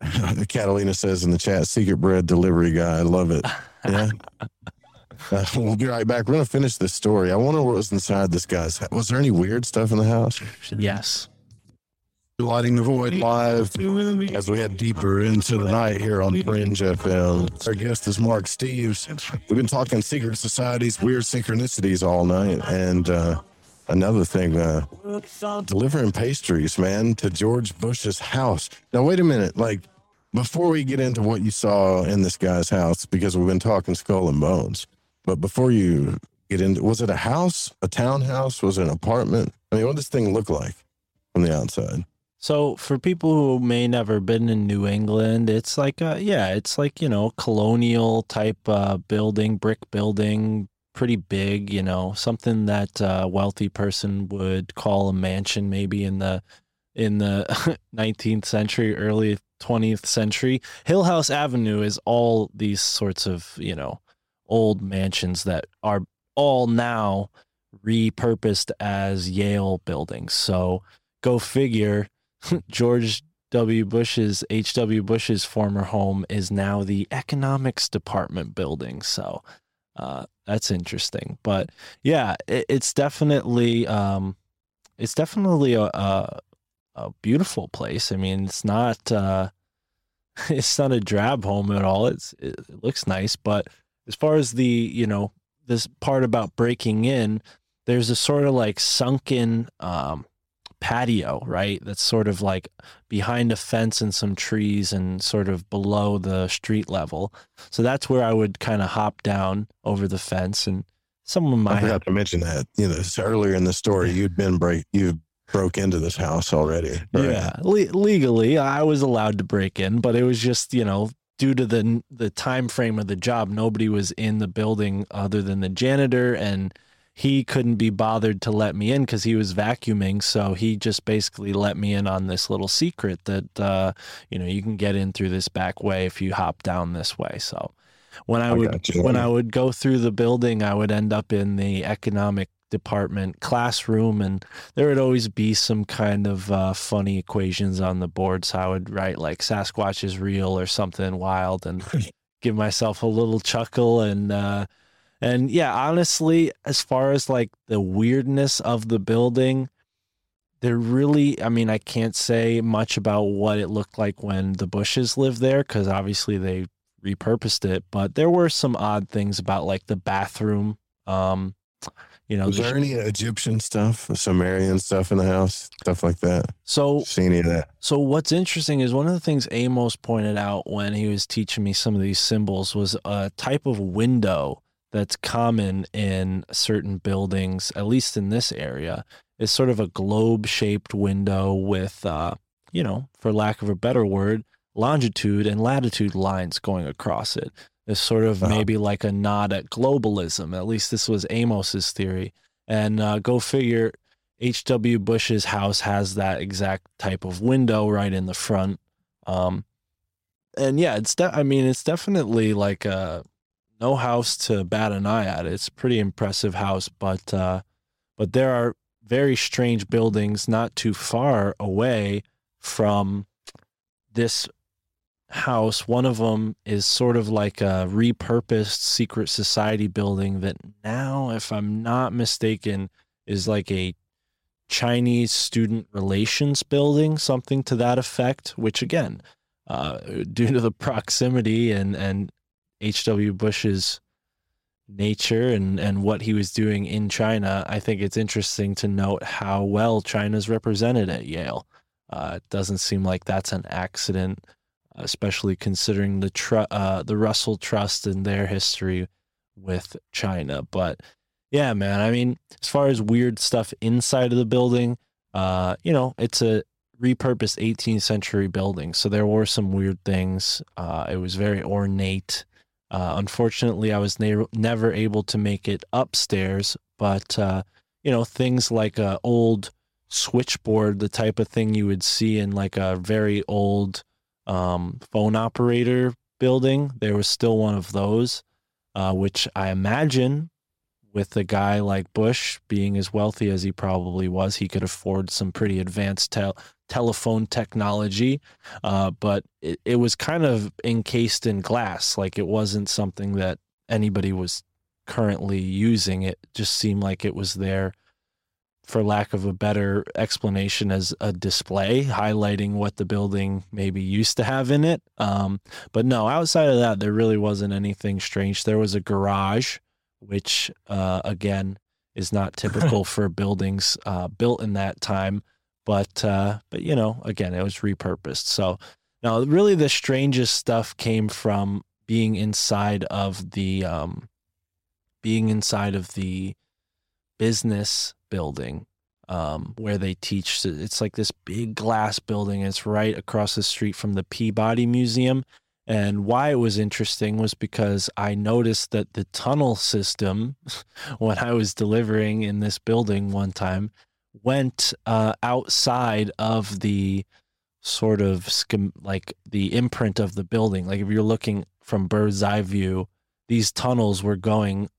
Catalina says in the chat, secret bread delivery guy. I love it. Yeah. Uh, we'll be right back. We're going to finish this story. I wonder what was inside this guy's house. Was there any weird stuff in the house? yes. Lighting the Void live as we head deeper into the night here on Fringe FM. Our guest is Mark Steves. We've been talking secret societies, weird synchronicities all night. And uh, another thing, uh, delivering pastries, man, to George Bush's house. Now, wait a minute. Like, before we get into what you saw in this guy's house, because we've been talking skull and bones, but before you get into, was it a house, a townhouse? Was it an apartment? I mean, what does this thing look like from the outside? So for people who may never been in New England, it's like uh yeah, it's like, you know, colonial type uh building, brick building, pretty big, you know, something that a wealthy person would call a mansion maybe in the in the 19th century, early 20th century. Hillhouse Avenue is all these sorts of, you know, old mansions that are all now repurposed as Yale buildings. So go figure George W. Bush's H.W. Bush's former home is now the economics department building. So uh, that's interesting. But yeah, it, it's definitely um, it's definitely a, a a beautiful place. I mean, it's not uh, it's not a drab home at all. It's it, it looks nice, but as far as the you know this part about breaking in, there's a sort of like sunken um, patio, right? That's sort of like behind a fence and some trees and sort of below the street level. So that's where I would kind of hop down over the fence and someone might I forgot to mention that. You know, earlier in the story, you'd been break, you broke into this house already. right? Yeah, le- legally, I was allowed to break in, but it was just you know due to the the time frame of the job, nobody was in the building other than the janitor, and he couldn't be bothered to let me in because he was vacuuming. So he just basically let me in on this little secret that uh, you know you can get in through this back way if you hop down this way. So when I I would when I would go through the building, I would end up in the economic department classroom and there would always be some kind of uh, funny equations on the board. So I would write like Sasquatch is real or something wild and give myself a little chuckle and uh, and yeah, honestly, as far as like the weirdness of the building, there really, I mean, I can't say much about what it looked like when the Bushes lived there because obviously they repurposed it, but there were some odd things about like the bathroom. Um, you know, Was the- there any Egyptian stuff, Sumerian stuff in the house, stuff like that? so See any of that? So what's interesting is one of the things Amos pointed out when he was teaching me some of these symbols was a type of window that's common in certain buildings, at least in this area, is sort of a globe-shaped window with, uh, you know, for lack of a better word, longitude and latitude lines going across it. It's sort of Uh-huh. maybe like a nod at globalism. At least this was Amos's theory. And uh, go figure, H.W. Bush's house has that exact type of window right in the front. Um, and yeah, it's de- I mean, it's definitely like uh no house to bat an eye at. It's pretty impressive house, but uh, but there are very strange buildings not too far away from this house. One of them is sort of like a repurposed secret society building that now, if I'm not mistaken, is like a Chinese student relations building, something to that effect, which again, uh, due to the proximity and, and H.W. Bush's nature and, and what he was doing in China, I think it's interesting to note how well China's represented at Yale. Uh, it doesn't seem like that's an accident, especially considering the tr- uh, the Russell Trust and their history with China. But yeah, man, I mean, as far as weird stuff inside of the building, uh, you know, it's a repurposed 18th century building. So there were some weird things. Uh, it was very ornate. Uh, unfortunately, I was ne- never able to make it upstairs, but uh, you know, things like a old switchboard, the type of thing you would see in like a very old um, phone operator building. There was still one of those, uh, which I imagine with a guy like Bush being as wealthy as he probably was, he could afford some pretty advanced tel- telephone technology. Uh, but it, it was kind of encased in glass. Like it wasn't something that anybody was currently using. It just seemed like it was there for lack of a better explanation, as a display highlighting what the building maybe used to have in it. Um, but no, outside of that, there really wasn't anything strange. There was a garage, which uh, again is not typical for buildings uh, built in that time. But uh, but you know, again, it was repurposed. So now, really, the strangest stuff came from being inside of the um, being inside of the business building um, where they teach. It's like this big glass building. It's right across the street from the Peabody Museum. And why it was interesting was because I noticed that the tunnel system, when I was delivering in this building one time, went uh, outside of the sort of like the imprint of the building. Like if you're looking from bird's eye view, these tunnels were going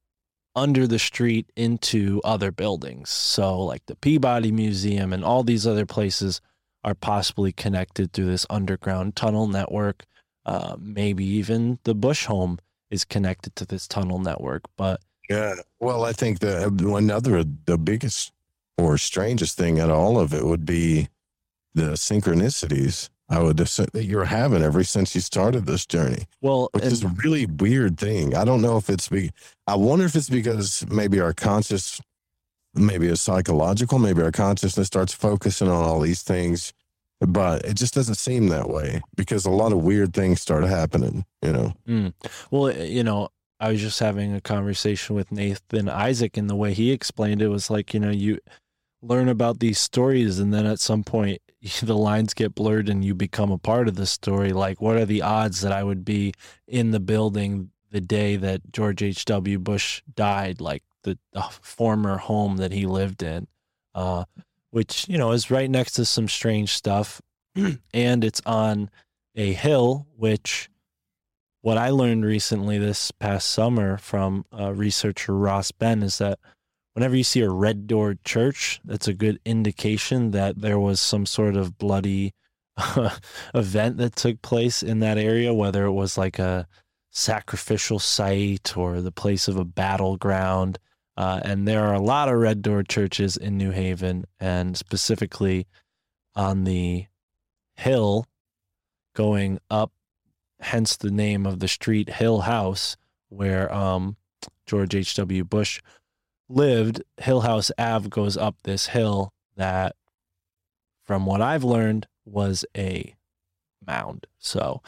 under the street into other buildings. So, like the Peabody Museum and all these other places are possibly connected through this underground tunnel network. Uh, maybe even the Bush home is connected to this tunnel network. But yeah, well, I think the another the biggest or strangest thing of all of it would be the synchronicities I would assume that you're having ever since you started this journey. Well, which is a really weird thing. I don't know if it's be. I wonder if it's because maybe our conscious, maybe it's psychological, maybe our consciousness starts focusing on all these things, but it just doesn't seem that way because a lot of weird things start happening. You know. Mm. Well, you know, I was just having a conversation with Nathan Isaac, and the way he explained it was like, you know, you learn about these stories, and then at some point the lines get blurred and you become a part of the story. Like, what are the odds that I would be in the building the day that George H.W. Bush died, like the, the, former home that he lived in, uh, which, you know, is right next to some strange stuff. and it's on a hill, which what I learned recently this past summer from uh, researcher Ross Ben is that whenever you see a red door church, that's a good indication that there was some sort of bloody event that took place in that area, whether it was like a sacrificial site or the place of a battleground. Uh, and there are a lot of red door churches in New Haven, and specifically on the hill going up, hence the name of the street Hill House, where um, George H.W. Bush lived, Hillhouse Ave goes up this hill that, from what I've learned, was a mound. So,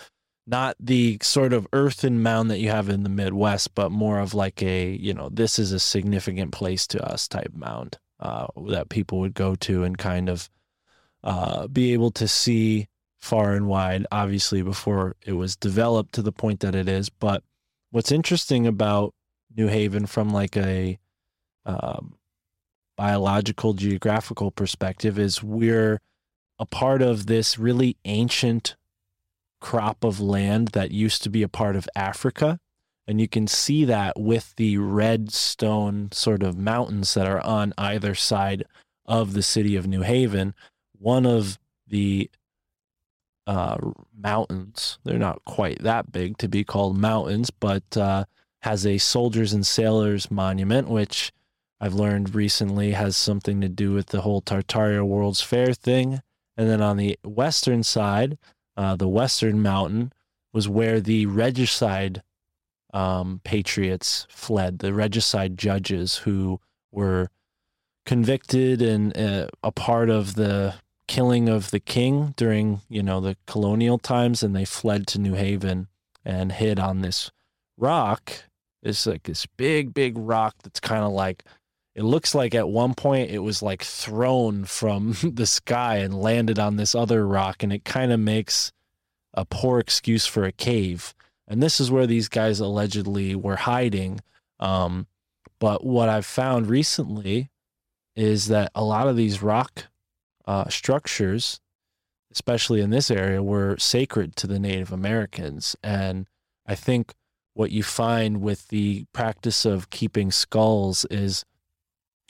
not the sort of earthen mound that you have in the Midwest, but more of like a, you know, this is a significant place to us type mound uh, that people would go to and kind of uh, be able to see far and wide, obviously, before it was developed to the point that it is. But what's interesting about New Haven from like a um, biological geographical perspective is we're a part of this really ancient crop of land that used to be a part of Africa. And you can see that with the red stone sort of mountains that are on either side of the city of New Haven. One of the uh, mountains, they're not quite that big to be called mountains, but uh, has a soldiers and sailors monument, which I've learned recently has something to do with the whole Tartaria World's Fair thing. And then on the western side, uh, the Western Mountain was where the regicide um, patriots fled, the regicide judges who were convicted and uh, a part of the killing of the king during, you know, the colonial times, and they fled to New Haven and hid on this rock It's like this big, big rock that's kind of like it looks like at one point it was like thrown from the sky and landed on this other rock, and it kind of makes a poor excuse for a cave. And this is where these guys allegedly were hiding. Um, but what I've found recently is that a lot of these rock uh, structures, especially in this area, were sacred to the Native Americans. And I think what you find with the practice of keeping skulls is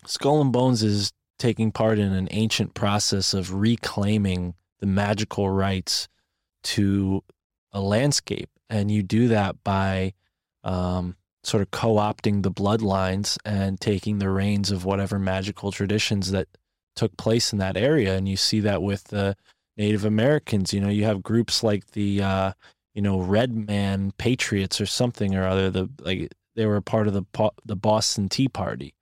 Skull and Bones is taking part in an ancient process of reclaiming the magical rights to a landscape. And you do that by um, sort of co opting the bloodlines and taking the reins of whatever magical traditions that took place in that area. And you see that with the Native Americans. You know, you have groups like the, uh, you know, Red Man Patriots or something or other. The like they were part of the the Boston Tea Party.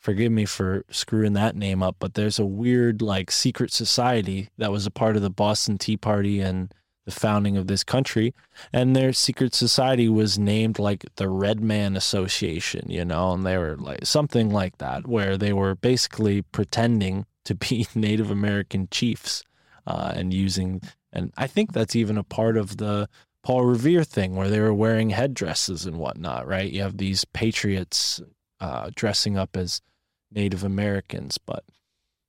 Forgive me for screwing that name up, but there's a weird like secret society that was a part of the Boston Tea Party and the founding of this country. And their secret society was named like the Red Man Association, you know, and they were like something like that, where they were basically pretending to be Native American chiefs uh, and using, and I think that's even a part of the Paul Revere thing where they were wearing headdresses and whatnot, right? You have these patriots uh, dressing up as Native Americans, but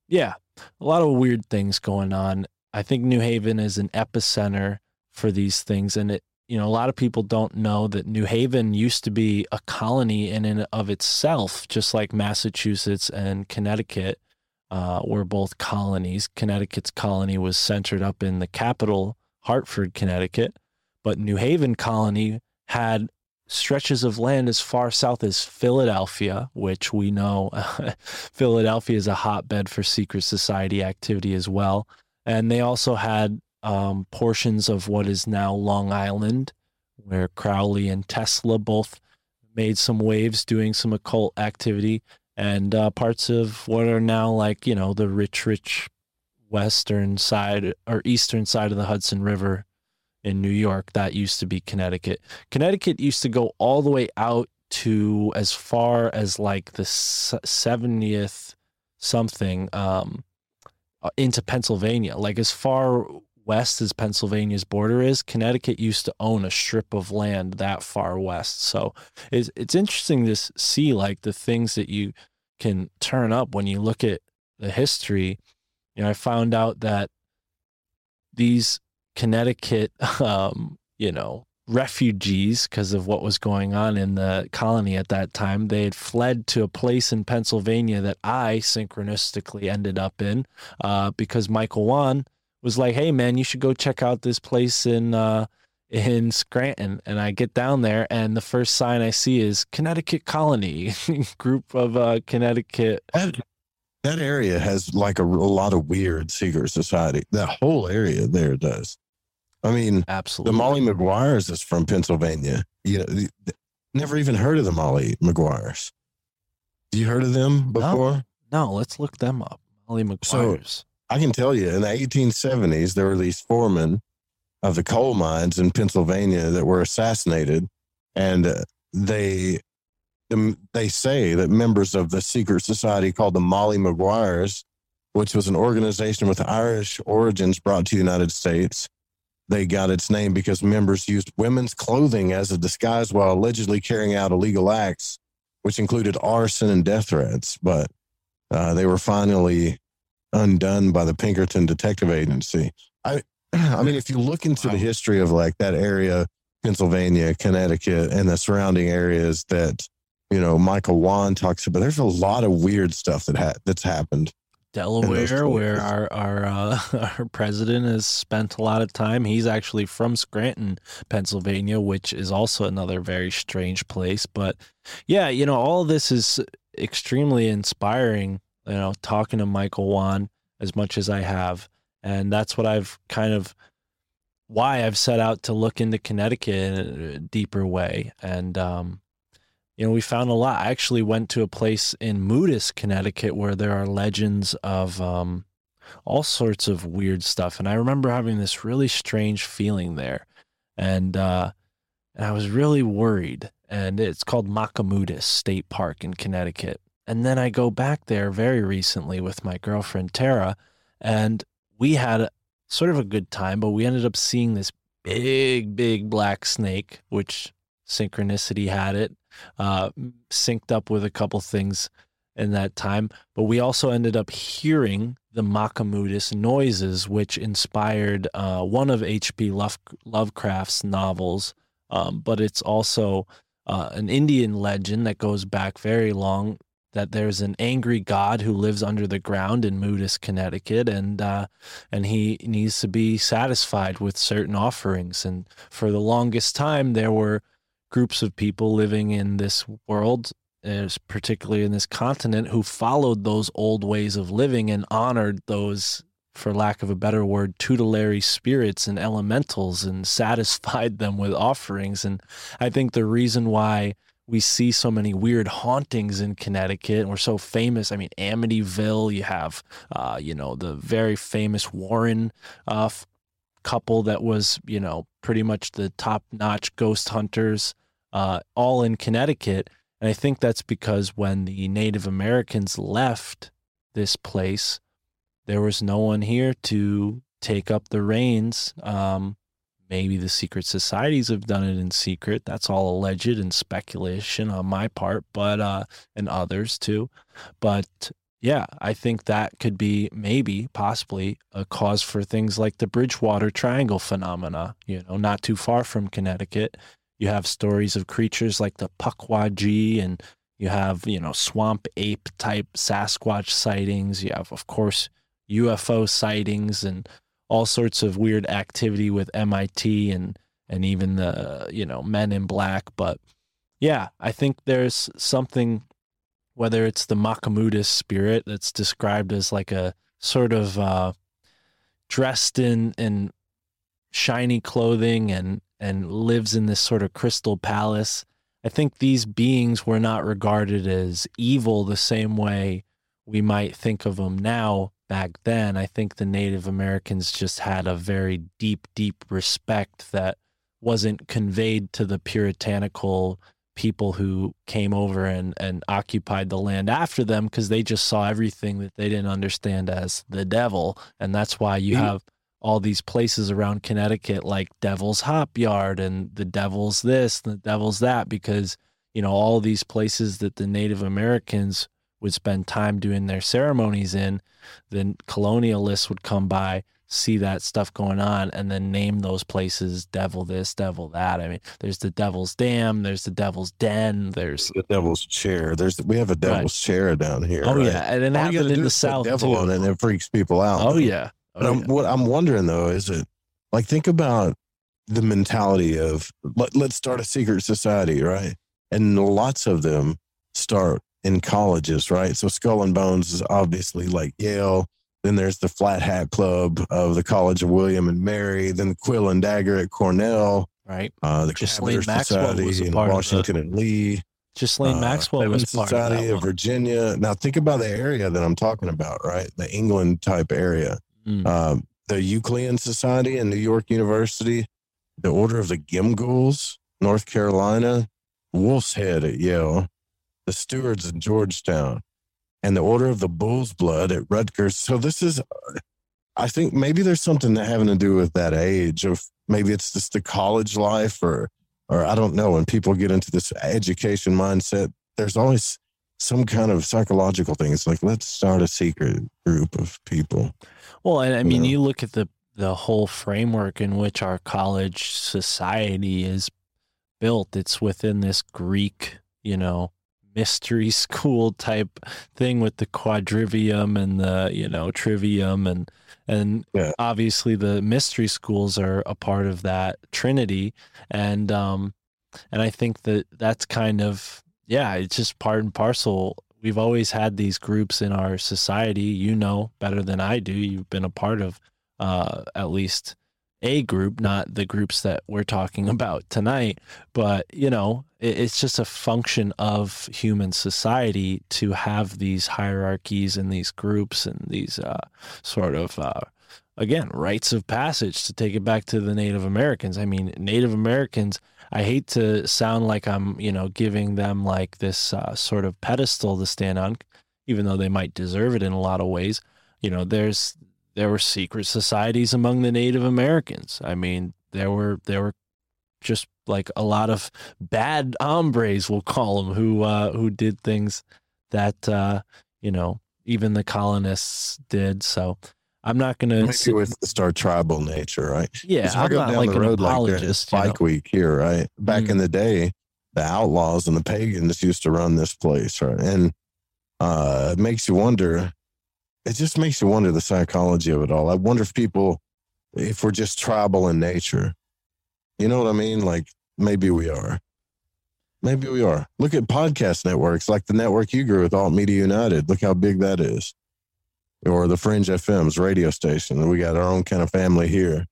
yeah, a lot of weird things going on. I think New Haven is an epicenter for these things, and it you know a lot of people don't know that New Haven used to be a colony in and of itself, just like Massachusetts and Connecticut uh, were both colonies. Connecticut's colony was centered up in the capital, Hartford, Connecticut, but New Haven colony had stretches of land as far south as Philadelphia, which we know Philadelphia is a hotbed for secret society activity as well. And they also had um, portions of what is now Long Island, where Crowley and Tesla both made some waves doing some occult activity, and uh, parts of what are now like, you know, the rich, rich western side or eastern side of the Hudson River in New York. That used to be Connecticut. Connecticut used to go all the way out to as far as like the 70th something um, uh, into Pennsylvania. Like as far west as Pennsylvania's border is, Connecticut used to own a strip of land that far west. So it's, it's interesting to see like the things that you can turn up when you look at the history. You know, I found out that these Connecticut, um, you know, refugees because of what was going on in the colony at that time. They had fled to a place in Pennsylvania that I synchronistically ended up in uh, because Michael Wan was like, "Hey, man, you should go check out this place in uh, in Scranton." And I get down there, and the first sign I see is Connecticut Colony, group of uh, Connecticut. That, that area has like a, a lot of weird secret society. That whole area there does. I mean, absolutely. The Molly Maguires is from Pennsylvania. You know, never even heard of the Molly Maguires. You heard of them before? No, no let's look them up. Molly Maguires. So I can tell you, in the 1870s, there were these foremen of the coal mines in Pennsylvania that were assassinated, and uh, they they say that members of the secret society called the Molly Maguires, which was an organization with Irish origins brought to the United States, they got its name because members used women's clothing as a disguise while allegedly carrying out illegal acts, which included arson and death threats. But uh, they were finally undone by the Pinkerton Detective Agency. I, I mean, if you look into wow. the history of like that area, Pennsylvania, Connecticut, and the surrounding areas that you know Michael Wan talks about, there's a lot of weird stuff that ha- that's happened. Delaware, where our our uh, our president has spent a lot of time. He's actually from Scranton, Pennsylvania, which is also another very strange place. But yeah, you know, all this is extremely inspiring. You know, talking to Michael Wan as much as I have, and that's what I've kind of why I've set out to look into Connecticut in a deeper way. And um, you know, we found a lot. I actually went to a place in Moodus, Connecticut, where there are legends of um, all sorts of weird stuff. And I remember having this really strange feeling there, and uh, and I was really worried. and it's called Machimoodus State Park in Connecticut. And then I go back there very recently with my girlfriend Tara, and we had a, sort of a good time, but we ended up seeing this big, big black snake, which synchronicity had it, uh, synced up with a couple things in that time. But we also ended up hearing the Machimoodus noises, which inspired uh, one of H.P. Lovecraft's novels. Um, but it's also uh, an Indian legend that goes back very long. That there's an angry god who lives under the ground in Moodus, Connecticut, and uh, and he needs to be satisfied with certain offerings. And for the longest time, there were groups of people living in this world particularly in this continent who followed those old ways of living and honored those for lack of a better word tutelary spirits and elementals and satisfied them with offerings and i think the reason why we see so many weird hauntings in Connecticut, and we're so famous. I mean, Amityville. You have, uh, you know, the very famous Warren uh, couple that was, you know, pretty much the top-notch ghost hunters, uh, all in Connecticut. And I think that's because when the Native Americans left this place, there was no one here to take up the reins. Um, maybe the secret societies have done it in secret. That's all alleged and speculation on my part, but uh, and others too. But yeah, I think that could be maybe possibly a cause for things like the Bridgewater Triangle phenomena. You know, not too far from Connecticut you have stories of creatures like the Pukwudgie, and you have, you know, swamp ape type Sasquatch sightings. You have, of course, UFO sightings and all sorts of weird activity with MIT and and even the you know Men in Black. But yeah, I think there's something, whether it's the Machimoodus spirit that's described as like a sort of uh, dressed in in shiny clothing and and lives in this sort of crystal palace. I think these beings were not regarded as evil the same way we might think of them now back then. I think the Native Americans just had a very deep, deep respect that wasn't conveyed to the puritanical people who came over and, and occupied the land after them because they just saw everything that they didn't understand as the devil. And that's why you have all these places around Connecticut like Devil's Hop Yard and the Devil's this and the Devil's that because you know all these places that the Native Americans would spend time doing their ceremonies in, then colonialists would come by, see that stuff going on, and then name those places Devil this, Devil that. I mean, there's the Devil's Dam, there's the Devil's Den, there's the Devil's Chair. There's we have a Devil's Right. Chair down here. oh right? yeah, and it All happened in the South devil too. and it freaks people out. Oh yeah, But oh, I'm, yeah. what I'm wondering though is it like think about the mentality of let, let's start a secret society, right? And lots of them start in colleges, right? So Skull and Bones is obviously like Yale. Then there's the Flat Hat Club of the College of William and Mary. Then Quill and Dagger at Cornell. right. Uh, the Maxwell Society was in part of the- Washington and Lee. Ghislaine uh, Maxwell was of Society of one. Virginia. Now think about the area that I'm talking about, right? The England type area. Mm. Um, the Euclidean Society in New York University, the Order of the Gimghouls, North Carolina, Wolf's Head at Yale, the Stewards in Georgetown, and the Order of the Bull's Blood at Rutgers. So this is, I think maybe there's something that having to do with that age of maybe it's just the college life or, or I don't know. When people get into this education mindset, there's always some kind of psychological thing. It's like, let's start a secret group of people. Well, and I mean, know? you look at the the whole framework in which our college society is built. It's within this Greek, you know, mystery school type thing with the quadrivium and the you know trivium and and Yeah. obviously the mystery schools are a part of that trinity and um and I think that that's kind of yeah, it's just part and parcel. We've always had these groups in our society. You know better than I do. You've been a part of uh, at least a group, not the groups that we're talking about tonight. But you know, it, it's just a function of human society to have these hierarchies and these groups and these uh, sort of uh, again rites of passage to take it back to the Native Americans. I mean, Native Americans. I hate to sound like I'm, you know, giving them like this uh, sort of pedestal to stand on, even though they might deserve it in a lot of ways. You know, there's there were secret societies among the Native Americans. I mean, there were there were just like a lot of bad hombres, we'll call them, who uh, who did things that uh, you know even the colonists did. So I'm not going to. Maybe with just our tribal nature, right? Yeah, I'm not like an road like apologist. this, you know? Week here, right? Back Mm. in the day, the outlaws and the pagans used to run this place, right? And uh, it makes you wonder. It just makes you wonder the psychology of it all. I wonder if people, if we're just tribal in nature, you know what I mean? Like maybe we are. Maybe we are. Look at podcast networks like the network you grew with, Alt Media United. Look how big that is. Or the Fringe FM's radio station. We got our own kind of family here.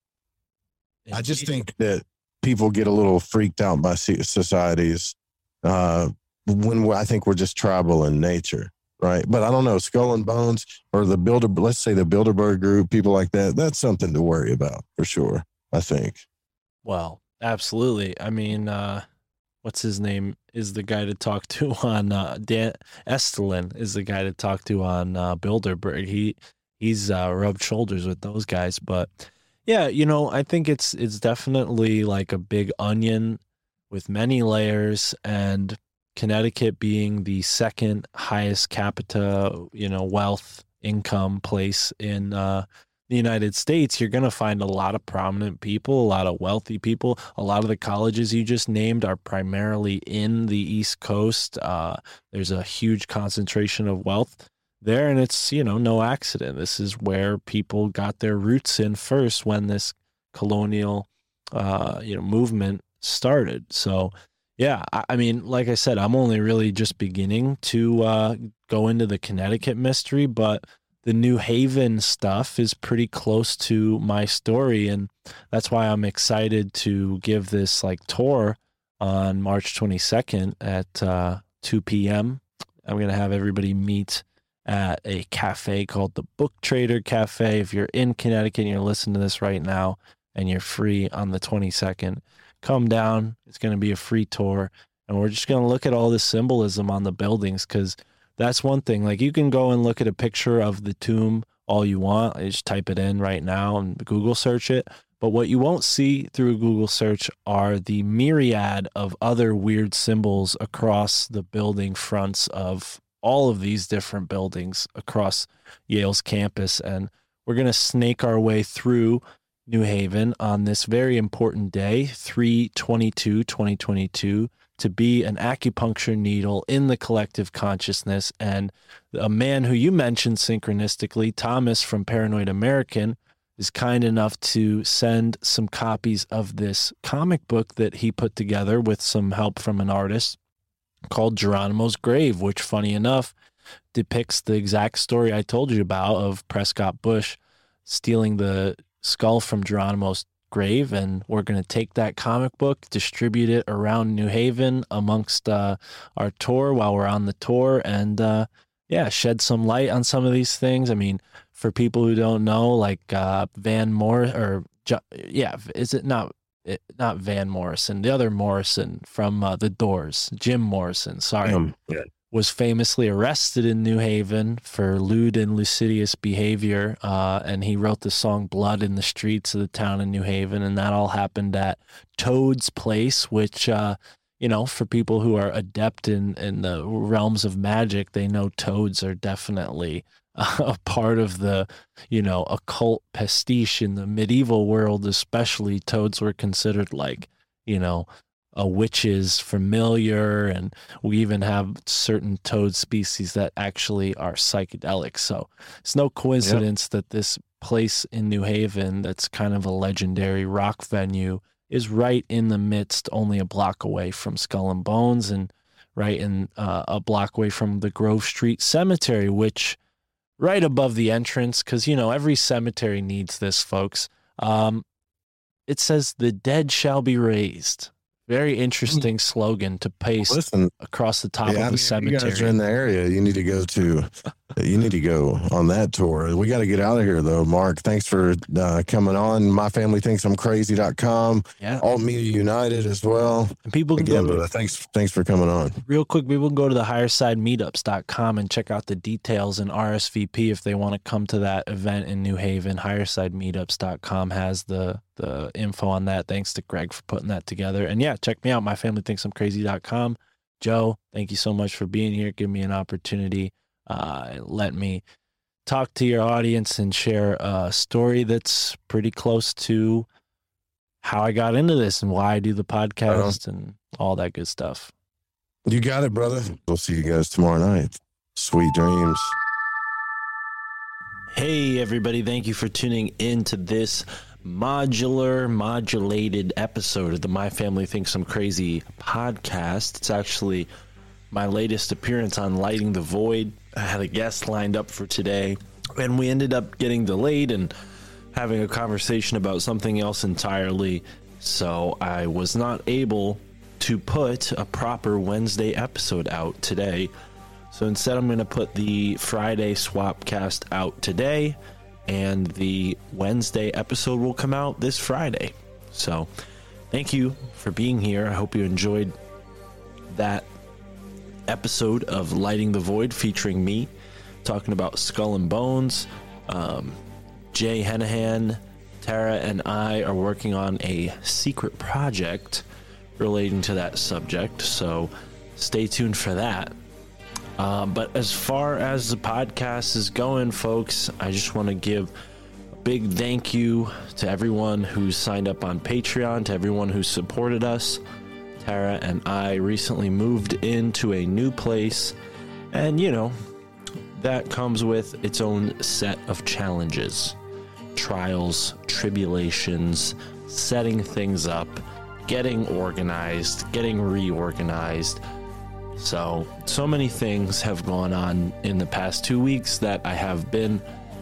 I just think that people get a little freaked out by societies uh, when we- I think we're just tribal in nature, right? But I don't know, Skull and Bones or the Builder, let's say the Bilderberg group, people like that, that's something to worry about for sure, I think. Well, absolutely. I mean, uh, what's his name is the guy to talk to on uh, Dan Estulin is the guy to talk to on uh, Bilderberg. He he's uh, rubbed shoulders with those guys, but yeah, you know, I think it's it's definitely like a big onion with many layers, and Connecticut being the second highest capita, you know, wealth income place in uh, the United States, you're going to find a lot of prominent people, a lot of wealthy people. A lot of the colleges you just named are primarily in the East Coast. Uh, there's a huge concentration of wealth there, and it's, you know, no accident. This is where people got their roots in first when this colonial, uh, you know, movement started. So, yeah, I, mean, like I said, I'm only really just beginning to uh, go into the Connecticut mystery, but the New Haven stuff is pretty close to my story, and that's why I'm excited to give this like tour on March 22nd at uh, 2 p.m. I'm gonna have everybody meet at a cafe called the Book Trader Cafe. If you're in Connecticut and you're listening to this right now and you're free on the 22nd, come down. It's gonna be a free tour, and we're just gonna look at all the symbolism on the buildings because that's one thing. Like you can go and look at a picture of the tomb all you want. Just type it in right now and Google search it. But what you won't see through Google search are the myriad of other weird symbols across the building fronts of all of these different buildings across Yale's campus. And we're going to snake our way through New Haven on this very important day, 322 2022 to be an acupuncture needle in the collective consciousness. And a man who you mentioned synchronistically, Thomas from Paranoid American, is kind enough to send some copies of this comic book that he put together with some help from an artist called Geronimo's Grave, which, funny enough, depicts the exact story I told you about of Prescott Bush stealing the skull from Geronimo's grave and we're going to take that comic book distribute it around new haven amongst uh, our tour while we're on the tour and uh, yeah shed some light on some of these things i mean for people who don't know like uh, van moore or yeah is it not it, not van morrison the other morrison from uh, the doors jim morrison sorry Um, yeah. Was famously arrested in New Haven for lewd and lascivious behavior. Uh, and he wrote the song Blood in the Streets of the town in New Haven. And that all happened at Toad's Place, which, uh, you know, for people who are adept in, in the realms of magic, they know toads are definitely a part of the, you know, occult pastiche in the medieval world, especially. Toads were considered like, you know, a witch's familiar and we even have certain toad species that actually are psychedelic. So it's no coincidence that this place in new haven that's kind of a legendary rock venue is right in the midst only a block away from skull and bones and right in uh, a block away from the grove street cemetery which right above the entrance because you know every cemetery needs this folks. Um, it says the dead shall be raised very hmm. interesting slogan to paste Listen, across the top yeah, of the mean, if You guys are in the area, you need to go to You need to go on that tour. We got to get out of here though, Mark. Thanks for uh, coming on. My family thinks I'm crazy.com. Yeah. Alt Media United as well. And people can Again, go but uh, thanks thanks for coming on. real quick, people can go to the highersidemeetups.com and check out the details and RSVP if they want to come to that event in New Haven. Highersidemeetups.com has the the info on that. Thanks to Greg for putting that together. And yeah, check me out, myfamilythinksimcrazy.com. Joe, thank you so much for being here. Give me an opportunity. Uh, let me talk to your audience and share a story that's pretty close to how I got into this and why I do the podcast and all that good stuff. You got it, brother. We'll see you guys tomorrow night. Sweet dreams. Hey, everybody, thank you for tuning in to this modular, modulated episode of the My Family Thinks I'm Crazy podcast. It's actually my latest appearance on Lighting the Void. I had a guest lined up for today, and we ended up getting delayed and having a conversation about something else entirely. So I was not able to put a proper Wednesday episode out today. So instead, I'm going to put the Friday swap cast out today, and the Wednesday episode will come out this Friday. So thank you for being here. I hope you enjoyed that episode of Lighting the Void featuring me talking about Skull and Bones. Um, Jay Henahan, Tara, and I are working on a secret project relating to that subject. So stay tuned for that. Um, but as far as the podcast is going, folks, I just want to give a big thank you to everyone who signed up on Patreon, to everyone who supported us. Tara and I recently moved into a new place, and you know, that comes with its own set of challenges, trials, tribulations, setting things up, getting organized, getting reorganized. So, so many things have gone on in the past two weeks that I have been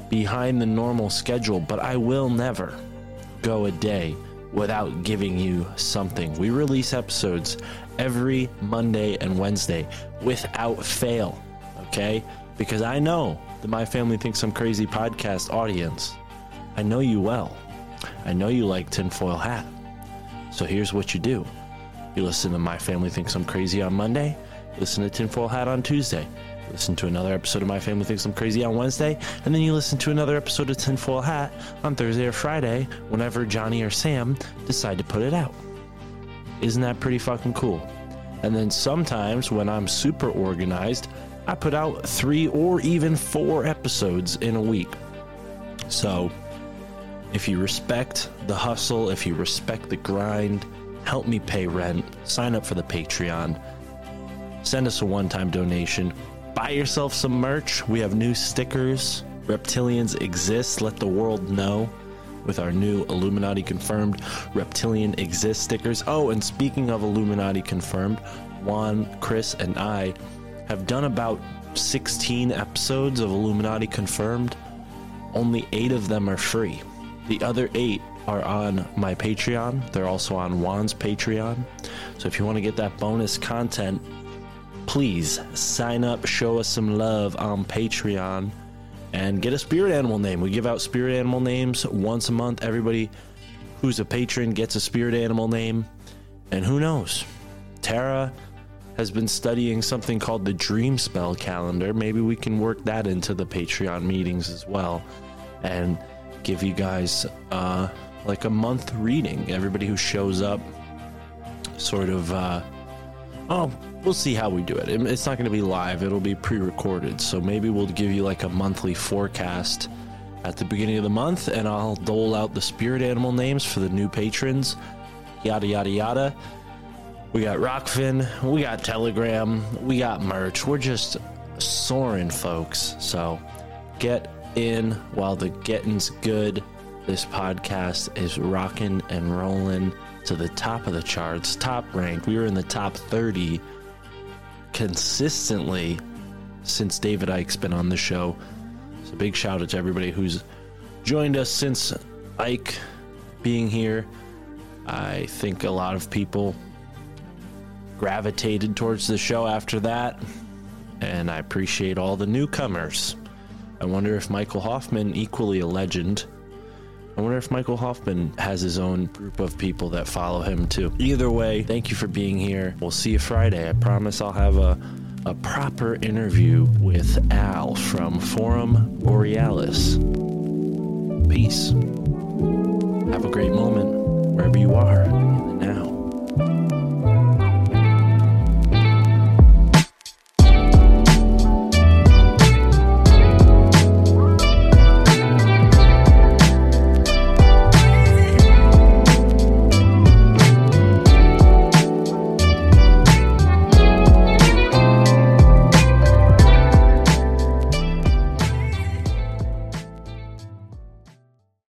behind the normal schedule, but I will never go a day without giving you something. We release episodes every Monday and Wednesday without fail, okay? Because I know that My Family Thinks I'm Crazy podcast audience. I know you well. I know you like Tinfoil Hat. So here's what you do you listen to My Family Thinks I'm Crazy on Monday, listen to Tinfoil Hat on Tuesday, listen to another episode of My Family Thinks I'm Crazy on Wednesday, and then you listen to another episode of Tinfoil Hat on Thursday or Friday whenever Johnny or Sam decide to put it out. Isn't that pretty fucking cool? And then sometimes when I'm super organized, I put out three or even four episodes in a week. So, if you respect the hustle, if you respect the grind, help me pay rent, sign up for the Patreon, send us a one time donation, buy yourself some merch. We have new stickers. Reptilians exist. Let the world know with our new Illuminati confirmed Reptilian exist stickers. Oh, and speaking of Illuminati confirmed, Juan, Chris, and I have done about 16 episodes of Illuminati confirmed. Only eight of them are free. The other eight are on my Patreon. They're also on Juan's Patreon. So if you want to get that bonus content, please sign up, show us some love on Patreon, and get a spirit animal name. We give out spirit animal names once a month. Everybody who's a patron gets a spirit animal name. And who knows? Tara has been studying something called the Dream Spell Calendar. Maybe we can work that into the Patreon meetings as well and give you guys uh, like a month reading. Everybody who shows up, sort of. Uh, oh, we'll see how we do it. It- It's not going to be live, it'll be pre recorded. So maybe we'll give you like a monthly forecast at the beginning of the month and I'll dole out the spirit animal names for the new patrons. Yada, yada, yada. We got Rokfin, we got Telegram, we got merch. We're just soaring, folks. So get in while the getting's good. This podcast is rocking and rolling to the top of the charts, top rank. We were in the top 30 consistently since David Icke's been on the show. So big shout out to everybody who's joined us since Icke being here. I think a lot of people gravitated towards the show after that. and I appreciate all the newcomers. I wonder if Michael Hoffman, equally a legend, I wonder if Michael Hoffman has his own group of people that follow him too. Either way, thank you for being here. We'll see you Friday. I promise I'll have a, a proper interview with Al from Forum Borealis. Peace. Have a great moment wherever you are now.